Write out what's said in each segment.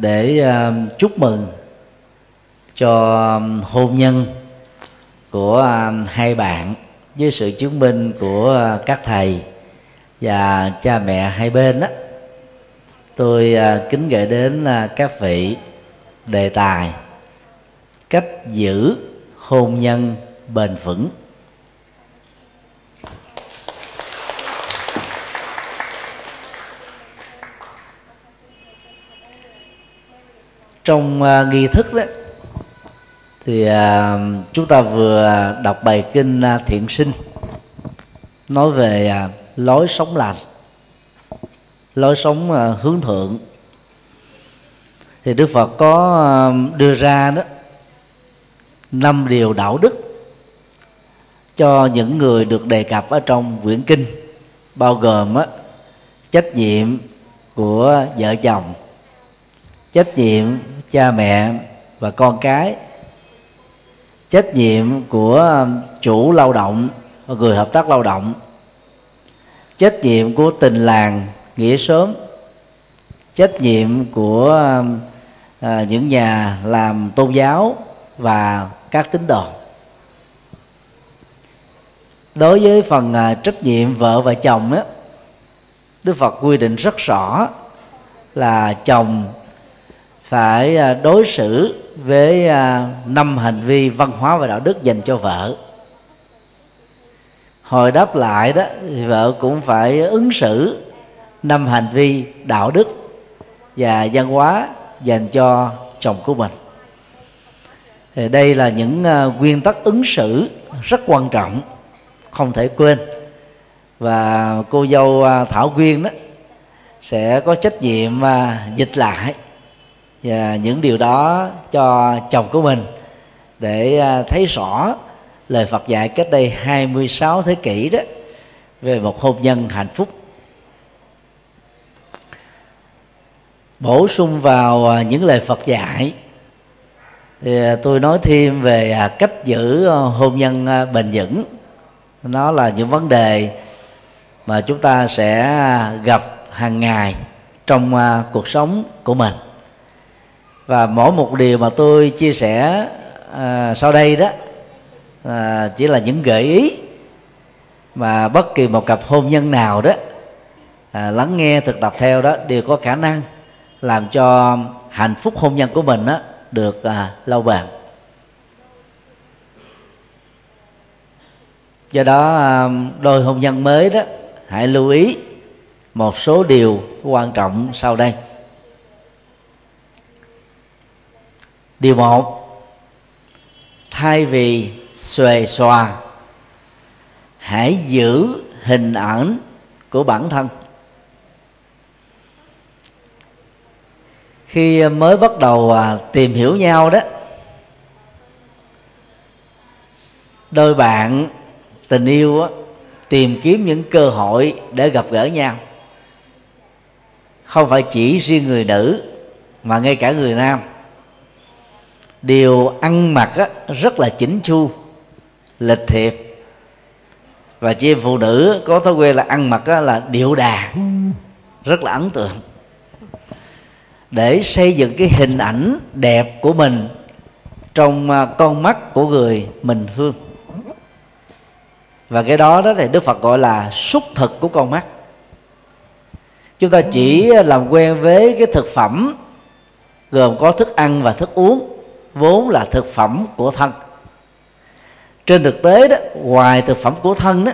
để ờ, chúc mừng cho hôn nhân của ờ, hai bạn với sự chứng minh của ờ, các thầy và cha mẹ hai bên đó tôi kính gửi đến các vị đề tài cách giữ hôn nhân bền vững. Trong uh, nghi thức đó thì uh, chúng ta vừa đọc bài kinh uh, thiện sinh nói về uh, lối sống lành lối sống uh, hướng thượng. Thì đức phật có uh, đưa ra đó năm điều đạo đức cho những người được đề cập ở trong quyển kinh bao gồm á, trách nhiệm của vợ chồng trách nhiệm cha mẹ và con cái. Trách nhiệm của chủ lao động và người hợp tác lao động. Trách nhiệm của tình làng nghĩa sớm trách nhiệm của à, những nhà làm tôn giáo và các tín đồ. Đối với phần à, trách nhiệm vợ và chồng á đức phật quy định rất rõ là chồng phải à, đối xử với à, năm hành vi văn hóa và đạo đức dành cho vợ. Hồi đáp lại đó, thì vợ cũng phải ứng xử năm hành vi đạo đức và văn hóa dành cho chồng của mình. Thì đây là những à, nguyên tắc ứng xử rất quan trọng, không thể quên. Và cô dâu thảo quyên đó sẽ có trách nhiệm dịch lại và những điều đó cho chồng của mình để à, thấy rõ lời Phật dạy cách đây 26 thế kỷ đó về một hôn nhân hạnh phúc. Bổ sung vào à, những lời Phật dạy thì à, tôi nói thêm về cách giữ hôn nhân bền vững. Nó là những vấn đề mà chúng ta sẽ gặp hàng ngày trong cuộc sống của mình và mỗi một điều mà tôi chia sẻ à, sau đây đó à, chỉ là những gợi ý mà bất kỳ một cặp hôn nhân nào đó à, lắng nghe thực tập theo đó đều có khả năng làm cho hạnh phúc hôn nhân của mình đó được à, lâu bền. Do đó à, đôi hôn nhân mới đó hãy lưu ý một số điều quan trọng sau đây. Điều một. Thay vì xòe xòa hãy giữ hình ảnh của bản thân. Khi mới bắt đầu à, tìm hiểu nhau đó đôi bạn tình yêu đó, tìm kiếm những cơ hội để gặp gỡ nhau. Không phải chỉ riêng người nữ mà ngay cả người nam đều ăn mặc á, rất là chỉnh chu lịch thiệp. Và chị phụ nữ có thói quen là ăn mặc á, là điệu đà rất là ấn tượng. Để xây dựng cái hình ảnh đẹp của mình trong à, con mắt của người mình thương và cái đó đó thì đức phật gọi là xúc thực của con mắt. Chúng ta chỉ làm quen với cái thực phẩm gồm có thức ăn và thức uống vốn là thực phẩm của thân. Trên thực tế đó ngoài thực phẩm của thân đó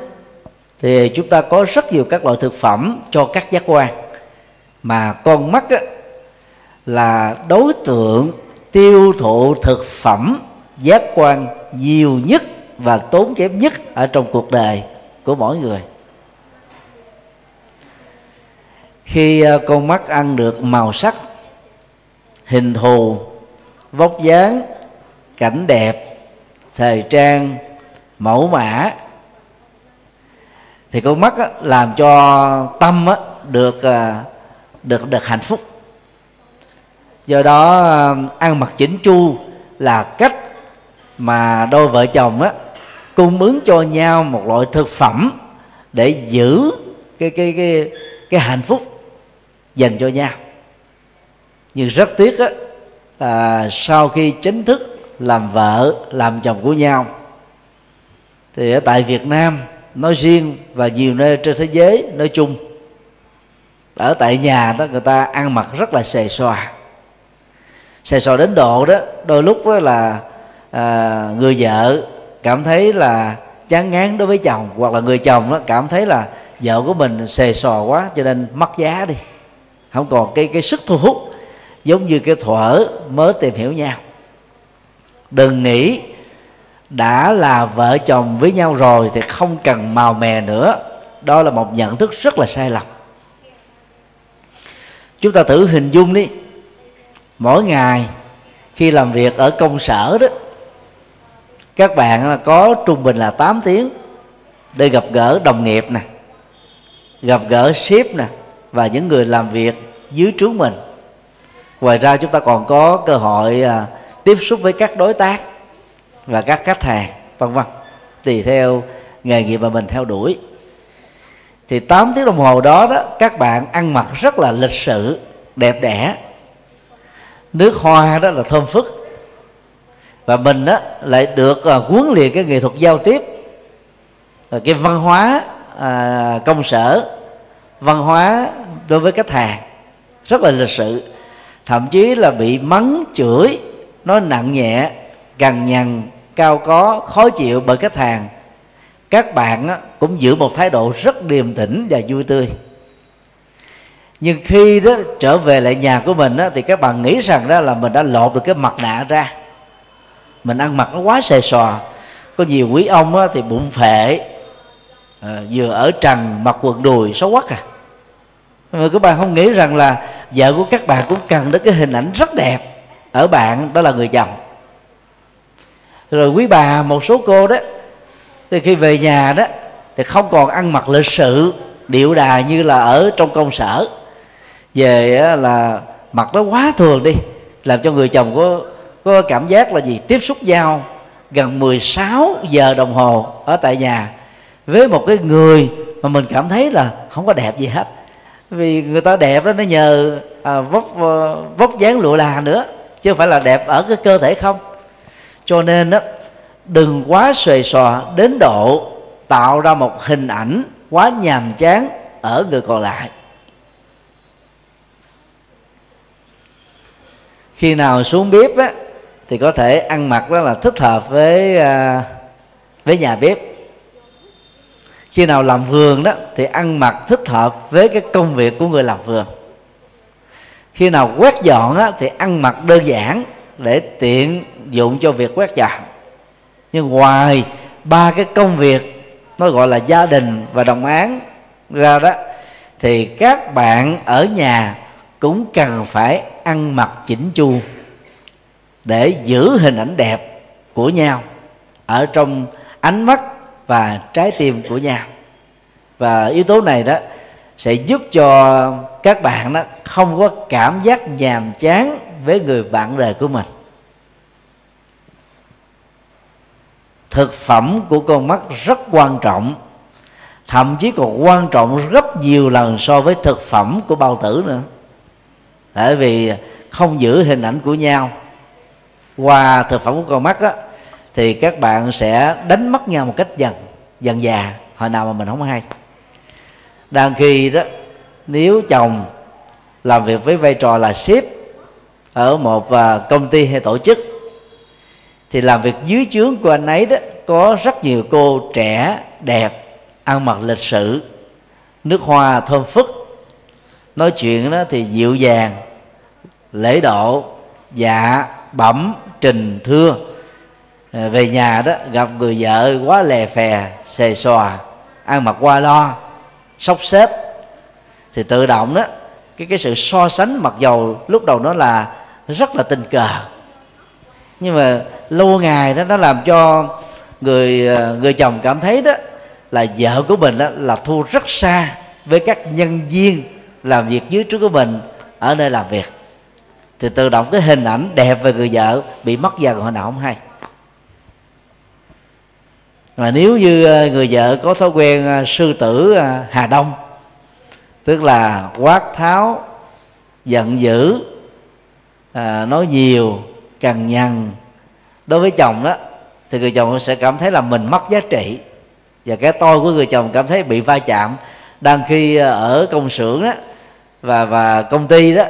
thì chúng ta có rất nhiều các loại thực phẩm cho các giác quan. Mà con mắt á, là đối tượng tiêu thụ thực phẩm giác quan nhiều nhất và tốn kém nhất ở trong cuộc đời của mỗi người. Khi à, con mắt ăn được màu sắc hình thù vóc dáng cảnh đẹp thời trang mẫu mã. Thì con mắt á, làm cho tâm á, được à, được được hạnh phúc. Do đó à, ăn mặc chỉnh chu là cách mà đôi vợ chồng á cung ứng cho nhau một loại thực phẩm để giữ cái cái cái cái hạnh phúc dành cho nhau. Nhưng rất tiếc á, là sau khi chính thức làm vợ làm chồng của nhau thì ở tại Việt Nam nói riêng và nhiều nơi trên thế giới nói chung ở tại nhà đó người ta ăn mặc rất là xề xòa. Xề xòa đến độ đó đôi lúc đó là à, người vợ cảm thấy là chán ngán đối với chồng hoặc là người chồng đó cảm thấy là vợ của mình xề xòa quá cho nên mất giá đi. Không còn cái cái sức thu hút giống như cái thuở mới tìm hiểu nhau. Đừng nghĩ đã là vợ chồng với nhau rồi thì không cần màu mè nữa. Đó là một nhận thức rất là sai lầm. Chúng ta thử hình dung đi. Mỗi ngày khi làm việc ở công sở đó, các bạn có trung bình là 8 tiếng để gặp gỡ đồng nghiệp nè, gặp gỡ ship nè và những người làm việc dưới trướng mình ngoài ra chúng ta còn có cơ hội à, tiếp xúc với các đối tác và các khách hàng vân vân. Tùy theo nghề nghiệp mà mình theo đuổi. Thì 8 tiếng đồng hồ đó đó các bạn ăn mặc rất là lịch sự đẹp đẽ. Nước hoa đó là thơm phức. Và mình đó lại được uh, huấn luyện cái nghệ thuật giao tiếp. Cái văn hóa à, công sở văn hóa đối với khách hàng rất là lịch sự thậm chí là bị mắng chửi nói nặng nhẹ cằn nhằn cao có khó chịu bởi khách hàng. Các bạn cũng giữ một thái độ rất điềm tĩnh và vui tươi. Nhưng khi đó trở về lại nhà của mình đó, thì các bạn nghĩ rằng đó là mình đã lột được cái mặt nạ ra. Mình ăn mặc nó quá xề xòa. Có nhiều quý ông á, thì bụng phệ. À, vừa ở trần mặc quần đùi xấu quắc à. Mà các bạn không nghĩ rằng là vợ của các bạn cũng cần đến cái hình ảnh rất đẹp ở bạn, đó là người chồng. Rồi quý bà, một số cô đó, thì khi về nhà đó, thì không còn ăn mặc lịch sự, điệu đà như là ở trong công sở. Về là mặc nó quá thường đi, làm cho người chồng có có cảm giác là gì? Tiếp xúc nhau gần 16 giờ đồng hồ ở tại nhà với một cái người mà mình cảm thấy là không có đẹp gì hết vì người ta đẹp đó nó nhờ à, vóc ờ, vóc dáng lụa là nữa chứ không phải là đẹp ở cái cơ thể không. Cho nên đó đừng quá xuề xòa đến độ tạo ra một hình ảnh quá nhàm chán ở người còn lại. Khi nào xuống bếp á thì có thể ăn mặc đó là thích hợp với à, với nhà bếp khi nào làm vườn đó thì ăn mặc thích hợp với cái công việc của người làm vườn. Khi nào quét dọn á, thì ăn mặc đơn giản để tiện dụng cho việc quét dọn. Nhưng ngoài ba cái công việc nó gọi là gia đình và đồng án ra đó thì các bạn ở nhà cũng cần phải ăn mặc chỉnh chu để giữ hình ảnh đẹp của nhau ở trong ánh mắt và trái tim của nhau. Và yếu tố này đó sẽ giúp cho các bạn đó không có cảm giác nhàm chán với người bạn đời của mình. Thực phẩm của con mắt rất quan trọng thậm chí còn quan trọng rất nhiều lần so với thực phẩm của bao tử nữa. Bởi vì không giữ hình ảnh của nhau qua thực phẩm của con mắt á, thì các bạn sẽ đánh mất nhau một cách dần dần già hồi nào mà mình không hay. Đang khi đó, nếu chồng làm việc với vai trò là sếp ở một à, công ty hay tổ chức, thì làm việc dưới trướng của anh ấy đó, có rất nhiều cô trẻ đẹp, ăn mặc lịch sự, nước hoa thơm phức. Nói chuyện đó thì dịu dàng, lễ độ dạ bẩm, trình, thưa. Ờ, về nhà đó, gặp người vợ quá lè phè, xề xòa, ăn mặc qua lo sốc xếp. Thì tự động đó, cái cái sự so sánh mặc dầu lúc đầu nó là rất là tình cờ, nhưng mà lâu ngày đó, nó làm cho người ờ, người chồng cảm thấy đó là vợ của mình đó là thua rất xa với các nhân viên làm việc dưới trước của mình ở nơi làm việc. Thì tự động cái hình ảnh đẹp về người vợ bị mất dần, hồi nào không hay mà nếu như ờ, người vợ có thói quen ờ, sư tử ờ, hà đông tức là quát tháo giận dữ à, nói nhiều cằn nhằn đối với chồng đó thì người chồng sẽ cảm thấy là mình mất giá trị. Và cái tôi của người chồng cảm thấy bị va chạm. Đang khi ở công xưởng đó và và công ty đó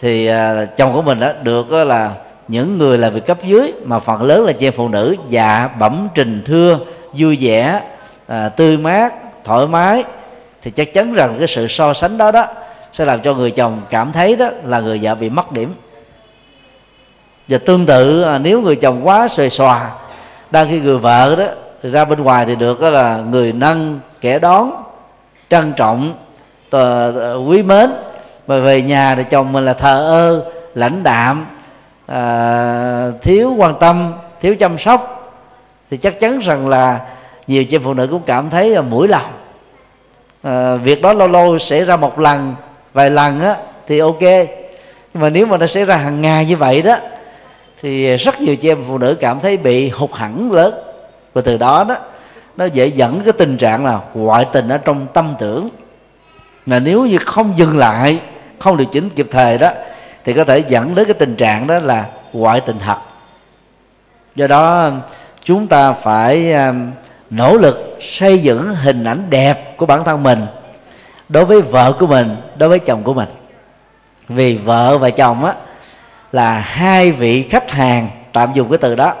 thì chồng của mình đó được uh, là những người làm việc cấp dưới mà phần lớn là chị em phụ nữ dạ bẩm trình thưa vui vẻ à, tươi mát thoải mái thì chắc chắn rằng cái sự so sánh đó đó sẽ làm cho người chồng cảm thấy đó là người vợ bị mất điểm. Và tương tự à, nếu người chồng quá xòe xòa đang khi người vợ đó thì ra bên ngoài thì được đó là người nâng kẻ đón trân trọng tờ, quý mến. Mà về nhà thì chồng mình là thờ ơ lãnh đạm à, thiếu quan tâm thiếu chăm sóc thì chắc chắn rằng là nhiều chị phụ nữ cũng cảm thấy là mũi lòng. À, việc đó lâu lâu xảy ra một lần vài lần á thì ok. Nhưng mà nếu mà nó xảy ra hàng ngày như vậy đó thì rất nhiều chị em phụ nữ cảm thấy bị hụt hẳn lớn. Và từ đó đó nó dễ dẫn cái tình trạng là ngoại tình ở trong tâm tưởng. Là nếu như không dừng lại không điều chỉnh kịp thời đó thì có thể dẫn đến cái tình trạng đó là ngoại tình thật. Do đó, chúng ta phải à, nỗ lực xây dựng hình ảnh đẹp của bản thân mình đối với vợ của mình, đối với chồng của mình. Vì vợ và chồng á, là hai vị khách hàng tạm dùng cái từ đó,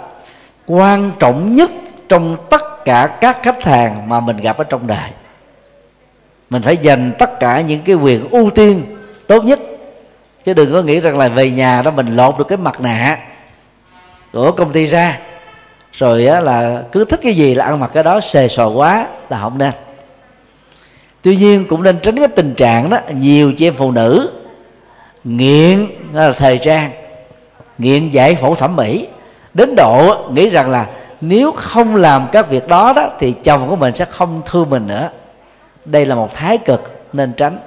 quan trọng nhất trong tất cả các khách hàng mà mình gặp ở trong đời. Mình phải dành tất cả những cái quyền ưu tiên tốt nhất chứ đừng có nghĩ rằng là về nhà đó mình lột được cái mặt nạ của công ty ra. Rồi á, là cứ thích cái gì là ăn mặc cái đó xề xò quá là không nên. Tuy nhiên cũng nên tránh cái tình trạng đó nhiều chị em phụ nữ nghiện là thời trang nghiện giải phẫu thẩm mỹ. Đến độ nghĩ rằng là nếu không làm các việc đó đó thì chồng của mình sẽ không thương mình nữa. Đây là một thái cực nên tránh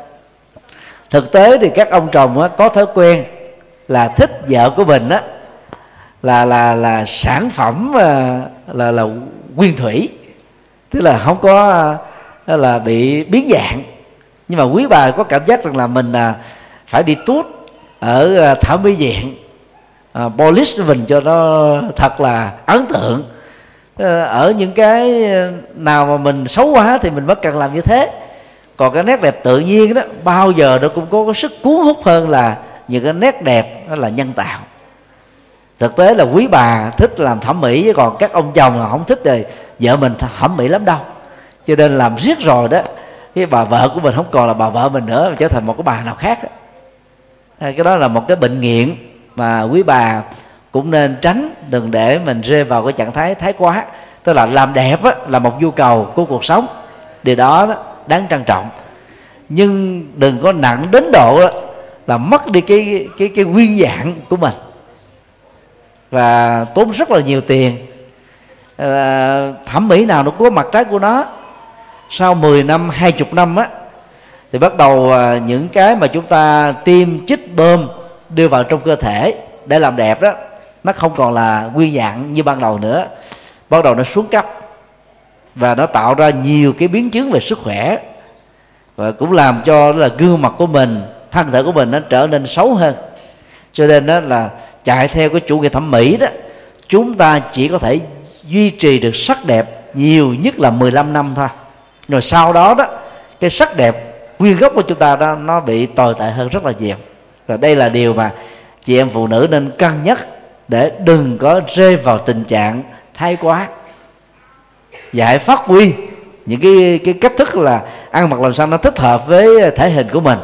thực tế thì các ông chồng á, có thói quen là thích vợ của mình á là là là sản phẩm là là, là nguyên thủy. Tức là không có ờ, là bị biến dạng. Nhưng mà quý bà có cảm giác rằng là mình là phải đi tuốt ở ờ, thảo mỹ viện à, polish mình cho nó thật là ấn tượng. Ở những cái nào mà mình xấu quá thì mình mất cần làm như thế còn cái nét đẹp tự nhiên đó bao giờ nó cũng có cái sức cuốn hút hơn là những cái nét đẹp đó là nhân tạo. Thực tế là quý bà thích làm thẩm mỹ chứ còn các ông chồng là không thích rồi vợ mình thẩm mỹ lắm đâu. Cho nên làm riết rồi đó cái bà vợ của mình không còn là bà vợ mình nữa mà trở thành một cái bà nào khác ờ, cái đó là một cái bệnh nghiện mà quý bà cũng nên tránh đừng để mình rơi vào cái trạng thái thái quá. Tức là làm đẹp á, là một nhu cầu của cuộc sống. Điều đó, đó đáng trân trọng. Nhưng đừng có nặng đến độ đó, là mất đi cái cái cái nguyên dạng của mình. Và tốn rất là nhiều tiền. À, thẩm mỹ nào nó có mặt trái của nó. Sau 10 năm 20 năm á thì bắt đầu ờ, những cái mà chúng ta tiêm chích bơm đưa vào trong cơ thể để làm đẹp đó nó không còn là nguyên dạng như ban đầu nữa. Bắt đầu nó xuống cấp và nó tạo ra nhiều cái biến chứng về sức khỏe. Và cũng làm cho là gương mặt của mình, thân thể của mình nó trở nên xấu hơn. Cho nên đó là chạy theo cái chủ nghĩa thẩm mỹ đó, chúng ta chỉ có thể duy trì được sắc đẹp nhiều nhất là 15 năm thôi. Rồi sau đó đó, cái sắc đẹp nguyên gốc của chúng ta đó, nó bị tồi tệ hơn rất là nhiều. Và đây là điều mà chị em phụ nữ nên cân nhắc để đừng có rơi vào tình trạng thái quá và hãy phát huy những cái cái cách thức là ăn mặc làm sao nó thích hợp với thể hình của mình.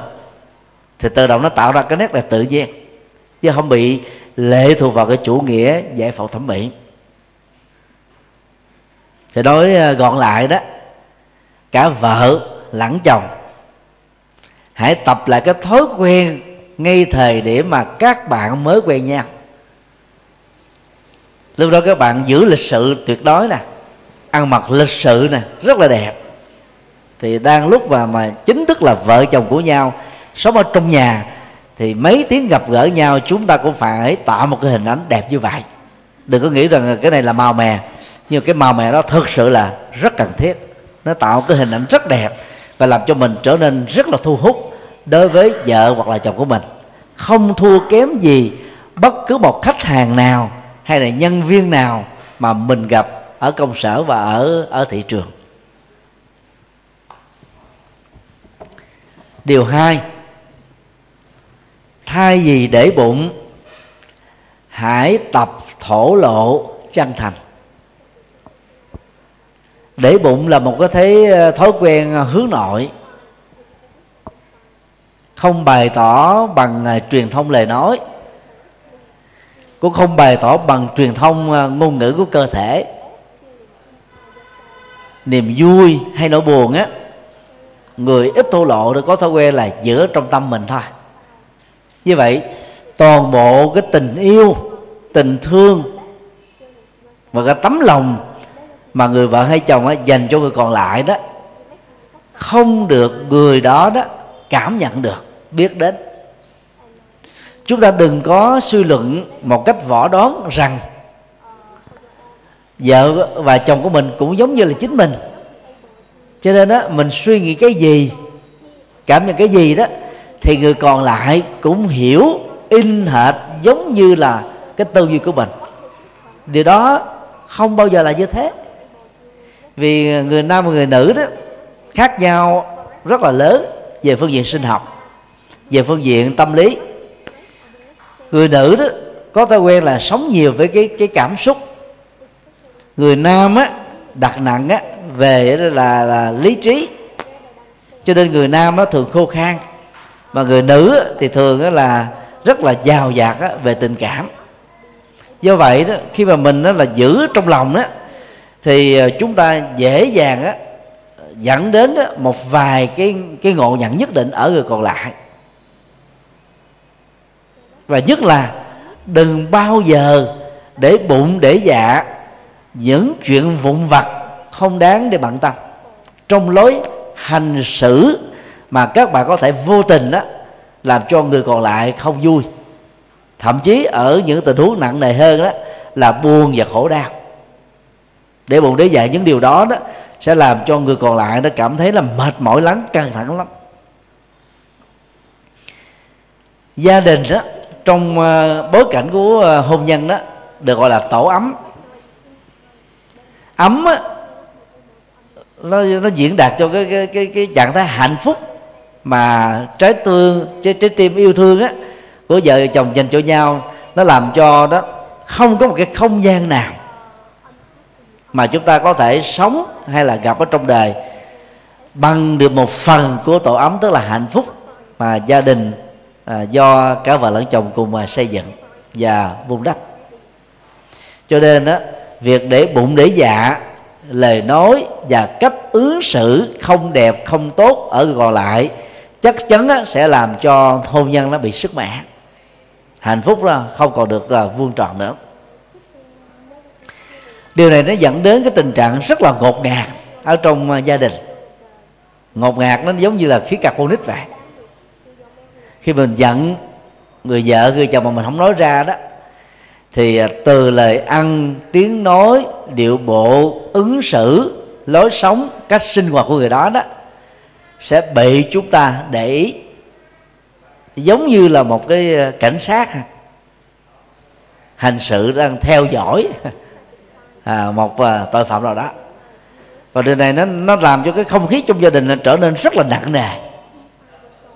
Thì tự động nó tạo ra cái nét đẹp tự nhiên, chứ không bị lệ thuộc vào cái chủ nghĩa giải phẫu thẩm mỹ. Thì nói ờ, gọn lại đó, cả vợ lẫn chồng, hãy tập lại cái thói quen ngay thời điểm mà các bạn mới quen nhau. Lúc đó các bạn giữ lịch sự tuyệt đối nè ăn mặc lịch sự này rất là đẹp. Thì đang lúc mà mà chính thức là vợ chồng của nhau, sống ở trong nhà, thì mấy tiếng gặp gỡ nhau, chúng ta cũng phải tạo một cái hình ảnh đẹp như vậy. Đừng có nghĩ rằng cái này là màu mè, nhưng cái màu mè đó thực sự là rất cần thiết. Nó tạo cái hình ảnh rất đẹp và làm cho mình trở nên rất là thu hút đối với vợ hoặc là chồng của mình. Không thua kém gì bất cứ một khách hàng nào hay là nhân viên nào mà mình gặp ở công sở và ở ở thị trường. Điều hai, thay vì để bụng, hãy tập thổ lộ chân thành. Để bụng là một cái thế ờ, thói quen hướng nội. Không bày tỏ bằng ờ, truyền thông lời nói. Cũng không bày tỏ bằng truyền thông ờ, ngôn ngữ của cơ thể niềm vui hay nỗi buồn á người ít thổ lộ được có thói quen là giữ trong tâm mình thôi. Như vậy toàn bộ cái tình yêu tình thương và cái tấm lòng mà người vợ hay chồng á, dành cho người còn lại đó không được người đó đó cảm nhận được biết đến. Chúng ta đừng có suy luận một cách võ đoán rằng vợ và chồng của mình cũng giống như là chính mình. Cho nên đó mình suy nghĩ cái gì, cảm nhận cái gì đó, thì người còn lại cũng hiểu, in hệt giống như là cái tư duy của mình. Điều đó không bao giờ là như thế. Vì người nam và người nữ đó, khác nhau rất là lớn về phương diện sinh học, về phương diện tâm lý. Người nữ đó có thói quen là sống nhiều với cái cái cảm xúc người nam á đặt nặng á về là, là lý trí. Cho nên người nam nó thường khô khan. Mà người nữ thì thường là rất là giàu dạt về tình cảm. Do vậy đó khi mà mình đó là giữ trong lòng đó thì ờ, chúng ta dễ dàng á dẫn đến đó, một vài cái cái ngộ nhận nhất định ở người còn lại. Và nhất là đừng bao giờ để bụng để dạ những chuyện vụn vặt không đáng để bận tâm. Trong lối hành xử mà các bạn có thể vô tình đó làm cho người còn lại không vui. Thậm chí ở những tình huống nặng nề hơn đó là buồn và khổ đau. Để buồn để dạy những điều đó đó, sẽ làm cho người còn lại nó cảm thấy là mệt mỏi lắm, căng thẳng lắm. Gia đình đó, trong ờ, bối cảnh của ờ, hôn nhân đó, được gọi là tổ ấm ấm á, nó nó diễn đạt cho cái cái cái, cái trạng thái hạnh phúc mà trái tương trái, trái tim yêu thương á của vợ chồng dành cho nhau. Nó làm cho đó không có một cái không gian nào mà chúng ta có thể sống hay là gặp ở trong đời bằng được một phần của tổ ấm tức là hạnh phúc mà gia đình à, do cả vợ lẫn chồng cùng mà xây dựng và vun đắp. Cho nên đó việc để bụng để dạ lời nói và cách ứng xử không đẹp, không tốt ở người còn lại, chắc chắn sẽ làm cho hôn nhân nó bị sức mẻ. Hạnh phúc đó, không còn được à, vuông tròn nữa. Điều này nó dẫn đến cái tình trạng rất là ngột ngạt ở trong à, gia đình. Ngột ngạt nó giống như là khí carbonic vậy. Khi mình giận người vợ, người chồng mà mình không nói ra đó thì à, từ lời ăn tiếng nói điệu bộ ứng xử lối sống cách sinh hoạt của người đó đó sẽ bị chúng ta để ý. Giống như là một cái à, cảnh sát hành sự đang theo dõi à, một à, tội phạm nào đó. Và điều này nó nó làm cho cái không khí trong gia đình trở nên rất là nặng nề.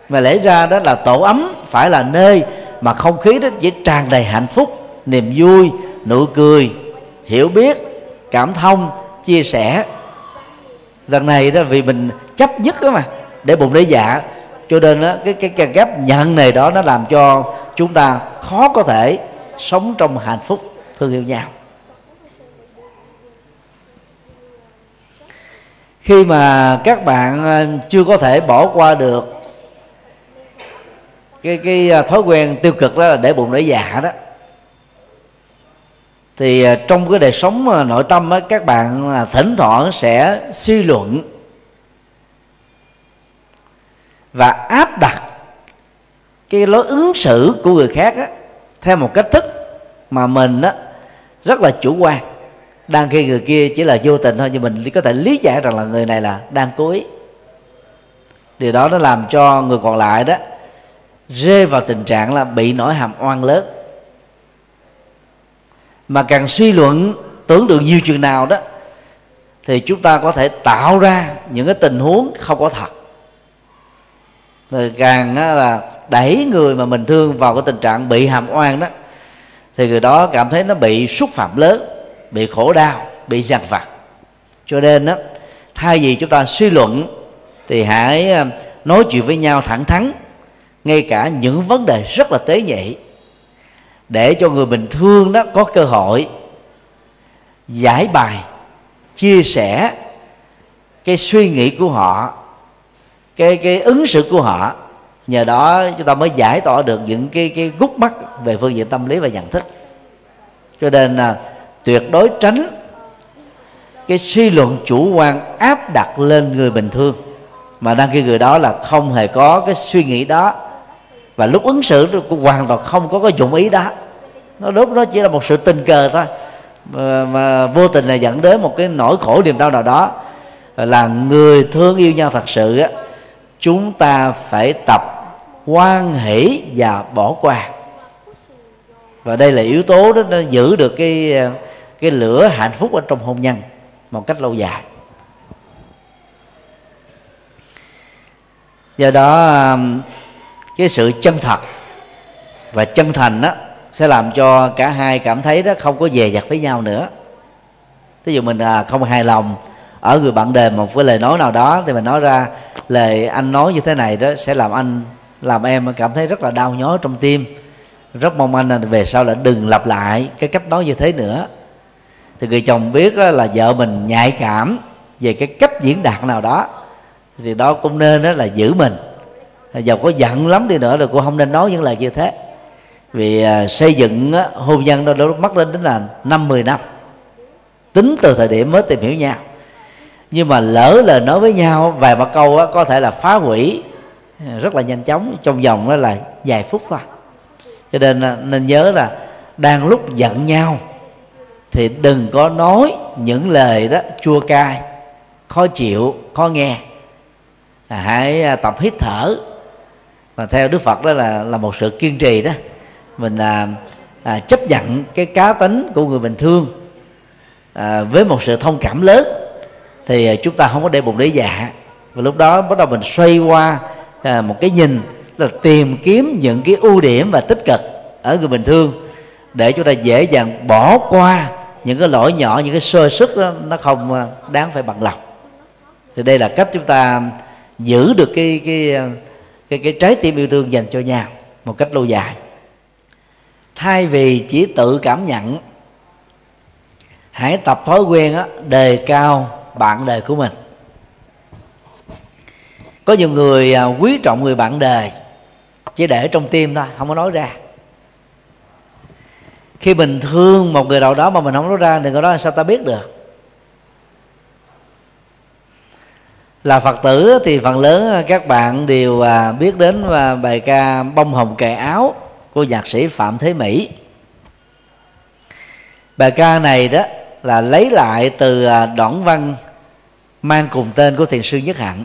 Mà lẽ ra đó là tổ ấm phải là nơi mà không khí đó chỉ tràn đầy hạnh phúc niềm vui nụ cười hiểu biết cảm thông chia sẻ. Lần này đó vì mình chấp nhất đó mà để bụng để dạ. Cho nên đó, cái cái cái gấp nhận này đó nó làm cho chúng ta khó có thể sống trong hạnh phúc thương yêu nhau. Khi mà các bạn ờ, chưa có thể bỏ qua được cái cái ờ, thói quen tiêu cực đó là để bụng để dạ đó thì à, trong cái đời sống à, nội tâm các bạn à, thỉnh thoảng sẽ suy luận và áp đặt cái lối ứng xử của người khác á, theo một cách thức mà mình á, rất là chủ quan. Đang khi người kia chỉ là vô tình thôi nhưng mình có thể lý giải rằng là người này là đang cố ý. Điều đó nó làm cho người còn lại đó rơi vào tình trạng là bị nỗi hàm oan lớn mà càng suy luận, tưởng được nhiều chừng nào đó, thì chúng ta có thể tạo ra những cái tình huống không có thật. Rồi càng là đẩy người mà mình thương vào cái tình trạng bị hàm oan đó, thì người đó cảm thấy nó bị xúc phạm lớn, bị khổ đau, bị giằng vặt. Cho nên đó thay vì chúng ta suy luận, thì hãy à, nói chuyện với nhau thẳng thắn, ngay cả những vấn đề rất là tế nhị để cho người bình thường đó có cơ hội giải bài, chia sẻ cái suy nghĩ của họ, cái cái ứng xử của họ. Nhờ đó chúng ta mới giải tỏa được những cái cái gút mắt về phương diện tâm lý và nhận thức. Cho nên là tuyệt đối tránh cái suy luận chủ quan áp đặt lên người bình thường mà đang khi người đó là không hề có cái suy nghĩ đó và lúc ứng xử cũng hoàn toàn không có cái dụng ý đó. Nó lúc đó chỉ là một sự tình cờ thôi. Mà, mà vô tình là dẫn đến một cái nỗi khổ niềm đau nào đó. Là người thương yêu nhau thật sự á chúng ta phải tập quan hỷ và bỏ qua. Và đây là yếu tố đó nó giữ được cái cái lửa hạnh phúc ở trong hôn nhân một cách lâu dài. Do đó cái sự chân thật. Và chân thành đó sẽ làm cho cả hai cảm thấy đó không có dè dặt với nhau nữa. Ví dụ mình à, không hài lòng ở người bạn đời một cái lời nói nào đó, thì mình nói ra, lời anh nói như thế này đó sẽ làm anh, làm em cảm thấy rất là đau nhói trong tim. Rất mong anh về sau là đừng lặp lại cái cách nói như thế nữa. Thì người chồng biết là vợ mình nhạy cảm về cái cách diễn đạt nào đó, thì đó cũng nên đó là giữ mình dầu có giận lắm đi nữa rồi cũng không nên nói những lời như thế. Vì à, xây dựng hôn nhân đó nó mất lên đến là năm, mười năm. Tính từ thời điểm mới tìm hiểu nhau. Nhưng mà lỡ lời nói với nhau, vài ba câu có thể là phá hủy à, rất là nhanh chóng, trong vòng đó là vài phút thôi. Cho nên à, nên nhớ là đang lúc giận nhau thì đừng có nói những lời đó chua cay, khó chịu, khó nghe. Hãy tập hít thở và theo đức phật đó là là một sự kiên trì đó. Mình à, à, chấp nhận cái cá tính của người bình thường à, với một sự thông cảm lớn thì à, chúng ta không có để bụng để dạ. Và lúc đó bắt đầu mình xoay qua à, một cái nhìn là tìm kiếm những cái ưu điểm và tích cực ở người bình thường để chúng ta dễ dàng bỏ qua những cái lỗi nhỏ những cái sơ sức đó nó không à, đáng phải bằng lòng. Thì đây là cách chúng ta giữ được cái cái à, cái cái trái tim yêu thương dành cho nhau một cách lâu dài. Thay vì chỉ tự cảm nhận hãy tập thói quen đó, đề cao bạn đời của mình. Có nhiều người à, quý trọng người bạn đời chỉ để trong tim thôi không có nói ra. Khi mình thương một người nào đó mà mình không nói ra thì người đó sao ta biết được? Là phật tử thì phần lớn ờ, các bạn đều à, biết đến à, bài ca bông hồng kề áo của nhạc sĩ phạm thế mỹ. Bài ca này đó là lấy lại từ à, đoạn văn mang cùng tên của thiền sư nhất hạnh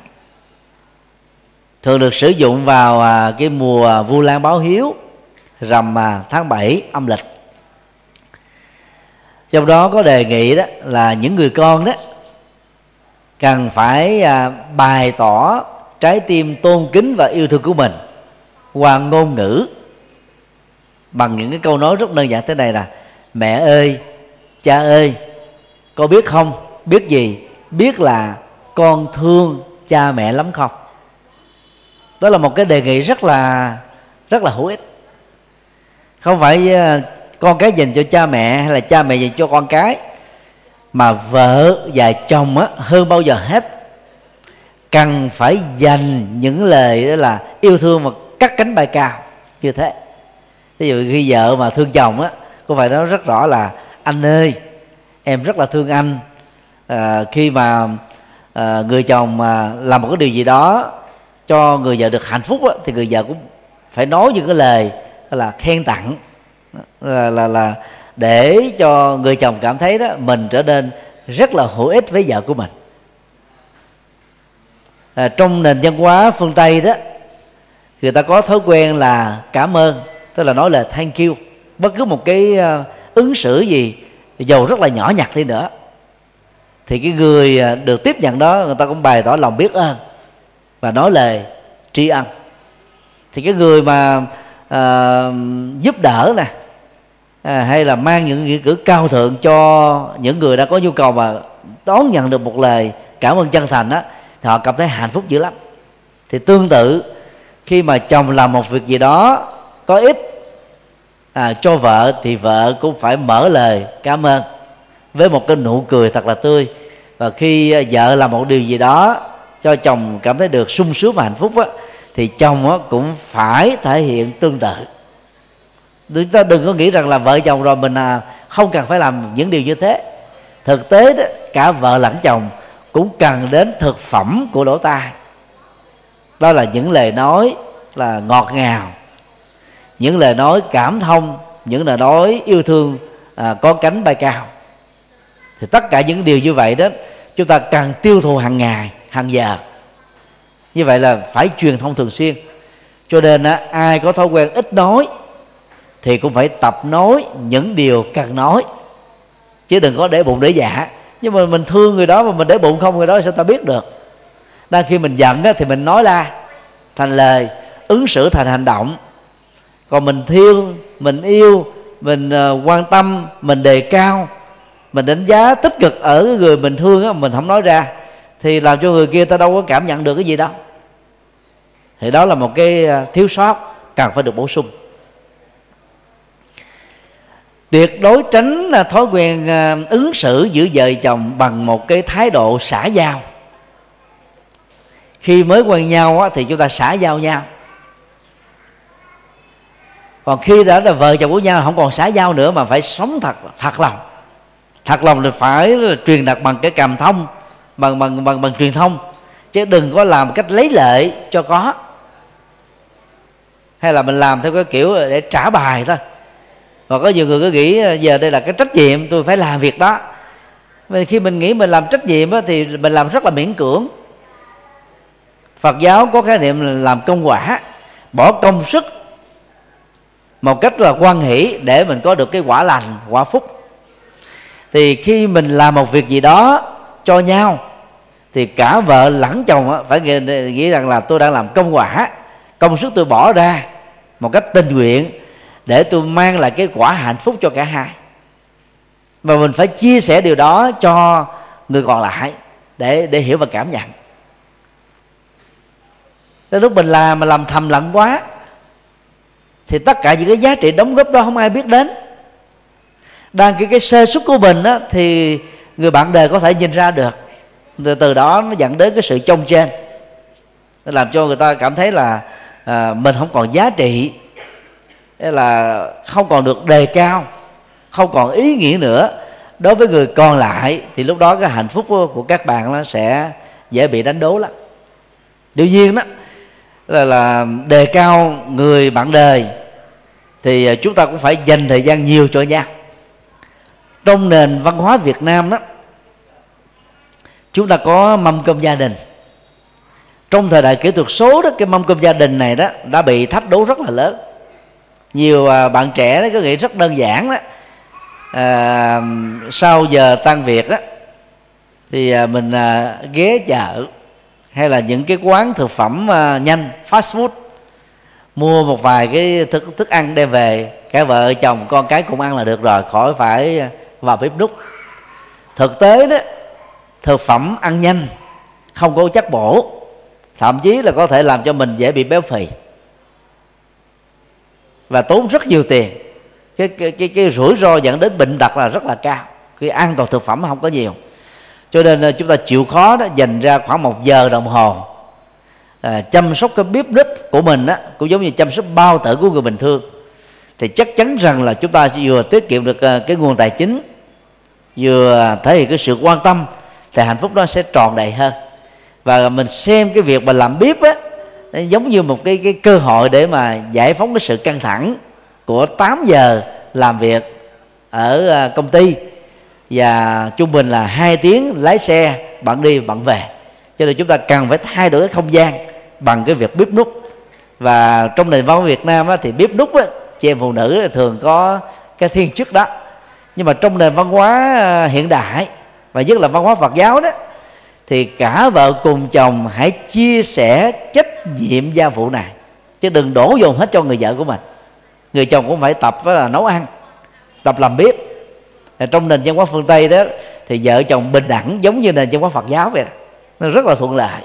thường được sử dụng vào cái mùa vu lan báo hiếu rằm tháng 7 âm lịch. Trong đó có đề nghị đó là những người con đó cần phải à, bày tỏ trái tim tôn kính và yêu thương của mình qua ngôn ngữ. Bằng những cái câu nói rất đơn giản thế này là mẹ ơi, cha ơi con biết không? Biết gì? Biết là con thương cha mẹ lắm không? Đó là một cái đề nghị rất là rất là hữu ích. Không phải à, con cái dành cho cha mẹ hay là cha mẹ dành cho con cái mà vợ và chồng á, hơn bao giờ hết. Cần phải dành những lời đó là yêu thương và cắt cánh bay cao như thế. Ví dụ khi vợ mà thương chồng á có phải nói rất rõ là anh ơi em rất là thương anh. À, khi mà à, người chồng mà làm một cái điều gì đó cho người vợ được hạnh phúc á, thì người vợ cũng phải nói những cái lời là khen tặng là là là để cho người chồng cảm thấy đó mình trở nên rất là hữu ích với vợ của mình. À, trong nền văn hóa phương tây đó người ta có thói quen là cảm ơn tức là nói là thank you. Bất cứ một cái uh, ứng xử gì dầu rất là nhỏ nhặt đi nữa thì cái người à, được tiếp nhận đó người ta cũng bày tỏ lòng biết ơn và nói lời tri ân. Thì cái người mà uh, giúp đỡ nè à, hay là mang những nghĩa cử cao thượng cho những người đã có nhu cầu mà đón nhận được một lời cảm ơn chân thành đó thì họ cảm thấy hạnh phúc dữ lắm. Thì tương tự khi mà chồng làm một việc gì đó có ích à, cho vợ thì vợ cũng phải mở lời cảm ơn với một cái nụ cười thật là tươi. Và khi à, vợ làm một điều gì đó cho chồng cảm thấy được sung sướng và hạnh phúc á, thì chồng á, cũng phải thể hiện tương tự chúng ta đừng có nghĩ rằng là vợ chồng rồi mình à, không cần phải làm những điều như thế. Thực tế đó, cả vợ lẫn chồng cũng cần đến thực phẩm của lỗ tai. Đó là những lời nói là ngọt ngào những lời nói cảm thông những lời nói yêu thương à, có cánh bay cao. Thì tất cả những điều như vậy đó chúng ta cần tiêu thụ hàng ngày hàng giờ. Như vậy là phải truyền thông thường xuyên. Cho nên á, ai có thói quen ít nói thì cũng phải tập nói những điều cần nói. Chứ đừng có để bụng để dạ. Nhưng mà mình thương người đó mà mình để bụng không người đó sao ta biết được? Đang khi mình giận á, thì mình nói ra thành lời ứng xử thành hành động. Còn mình thương mình yêu mình uh, quan tâm mình đề cao mình đánh giá tích cực ở người mình thương á, mình không nói ra thì làm cho người kia ta đâu có cảm nhận được cái gì đâu. Thì đó là một cái ờ, thiếu sót cần phải được bổ sung tuyệt đối tránh là thói quen à, ứng xử giữa vợ chồng bằng một cái thái độ xả giao. Khi mới quen nhau thì chúng ta xả giao nhau. Còn khi đã là vợ chồng của nhau, không còn xả giao nữa mà phải sống thật thật lòng. Thật lòng thì phải là truyền đạt bằng cái cảm thông, bằng bằng bằng bằng truyền thông. Chứ đừng có làm cách lấy lệ cho có. Hay là mình làm theo cái kiểu để trả bài thôi và có nhiều người cứ nghĩ ờ, giờ đây là cái trách nhiệm tôi phải làm việc đó. Vì khi mình nghĩ mình làm trách nhiệm đó, thì mình làm rất là miễn cưỡng. Phật giáo có khái niệm làm công quả bỏ công sức một cách là quan hỷ để mình có được cái quả lành quả phúc. Thì khi mình làm một việc gì đó cho nhau thì cả vợ lẫn chồng phải nghĩ, nghĩ rằng là tôi đang làm công quả công sức tôi bỏ ra một cách tình nguyện để tôi mang lại cái quả hạnh phúc cho cả hai. Và mình phải chia sẻ điều đó cho người còn lại để để hiểu và cảm nhận. Tới lúc mình làm mà làm thầm lặng quá thì tất cả những cái giá trị đóng góp đó không ai biết đến. Đang cái cái sơ xuất của mình á, thì người bạn đời có thể nhìn ra được. Từ từ đó nó dẫn đến cái sự trông trên làm cho người ta cảm thấy là à, mình không còn giá trị là không còn được đề cao không còn ý nghĩa nữa. Đối với người còn lại thì lúc đó cái hạnh phúc của các bạn nó sẽ dễ bị đánh đố lắm. Đương nhiên đó là, là đề cao người bạn đời thì chúng ta cũng phải dành thời gian nhiều cho nhau. Trong nền văn hóa Việt Nam đó chúng ta có mâm cơm gia đình. Trong thời đại kỹ thuật số đó cái mâm cơm gia đình này đó đã bị thách đố rất là lớn nhiều à, bạn trẻ đó có nghĩ rất đơn giản đó. À, sau giờ tan việc á thì à, mình à, ghé chợ hay là những cái quán thực phẩm à, nhanh fast food mua một vài cái thức thức ăn đem về. Cả vợ chồng con cái cũng ăn là được rồi khỏi phải vào bếp đúc thực tế đó thực phẩm ăn nhanh không có chất bổ thậm chí là có thể làm cho mình dễ bị béo phì và tốn rất nhiều tiền. Cái cái cái, cái rủi ro dẫn đến bệnh tật là rất là cao. Cái an toàn thực phẩm không có nhiều. Cho nên ờ, chúng ta chịu khó đó dành ra khoảng một giờ đồng hồ à, chăm sóc cái bếp núc của mình á cũng giống như chăm sóc bao tử của người bình thường. Thì chắc chắn rằng là chúng ta vừa tiết kiệm được ờ, cái nguồn tài chính vừa thể hiện cái sự quan tâm thì hạnh phúc đó sẽ tròn đầy hơn. Và mình xem cái việc mà làm bếp á Ờ, giống như một cái cái cơ hội để mà giải phóng cái sự căng thẳng của 8 giờ làm việc ở ờ, công ty. Và trung bình là hai tiếng lái xe bạn đi bạn về. Cho nên chúng ta cần phải thay đổi cái không gian bằng cái việc bếp nút và trong nền văn hóa Việt Nam á, thì bếp nút á, chị em phụ nữ thường có cái thiên chức đó. Nhưng mà trong nền văn hóa ờ, hiện đại và nhất là văn hóa Phật giáo đó thì cả vợ cùng chồng hãy chia sẻ trách nhiệm gia vụ này. Chứ đừng đổ dồn hết cho người vợ của mình. Người chồng cũng phải tập với là nấu ăn tập làm bếp. Trong nền văn hóa phương tây đó thì vợ chồng bình đẳng giống như nền văn hóa phật giáo vậy nó rất là thuận lợi.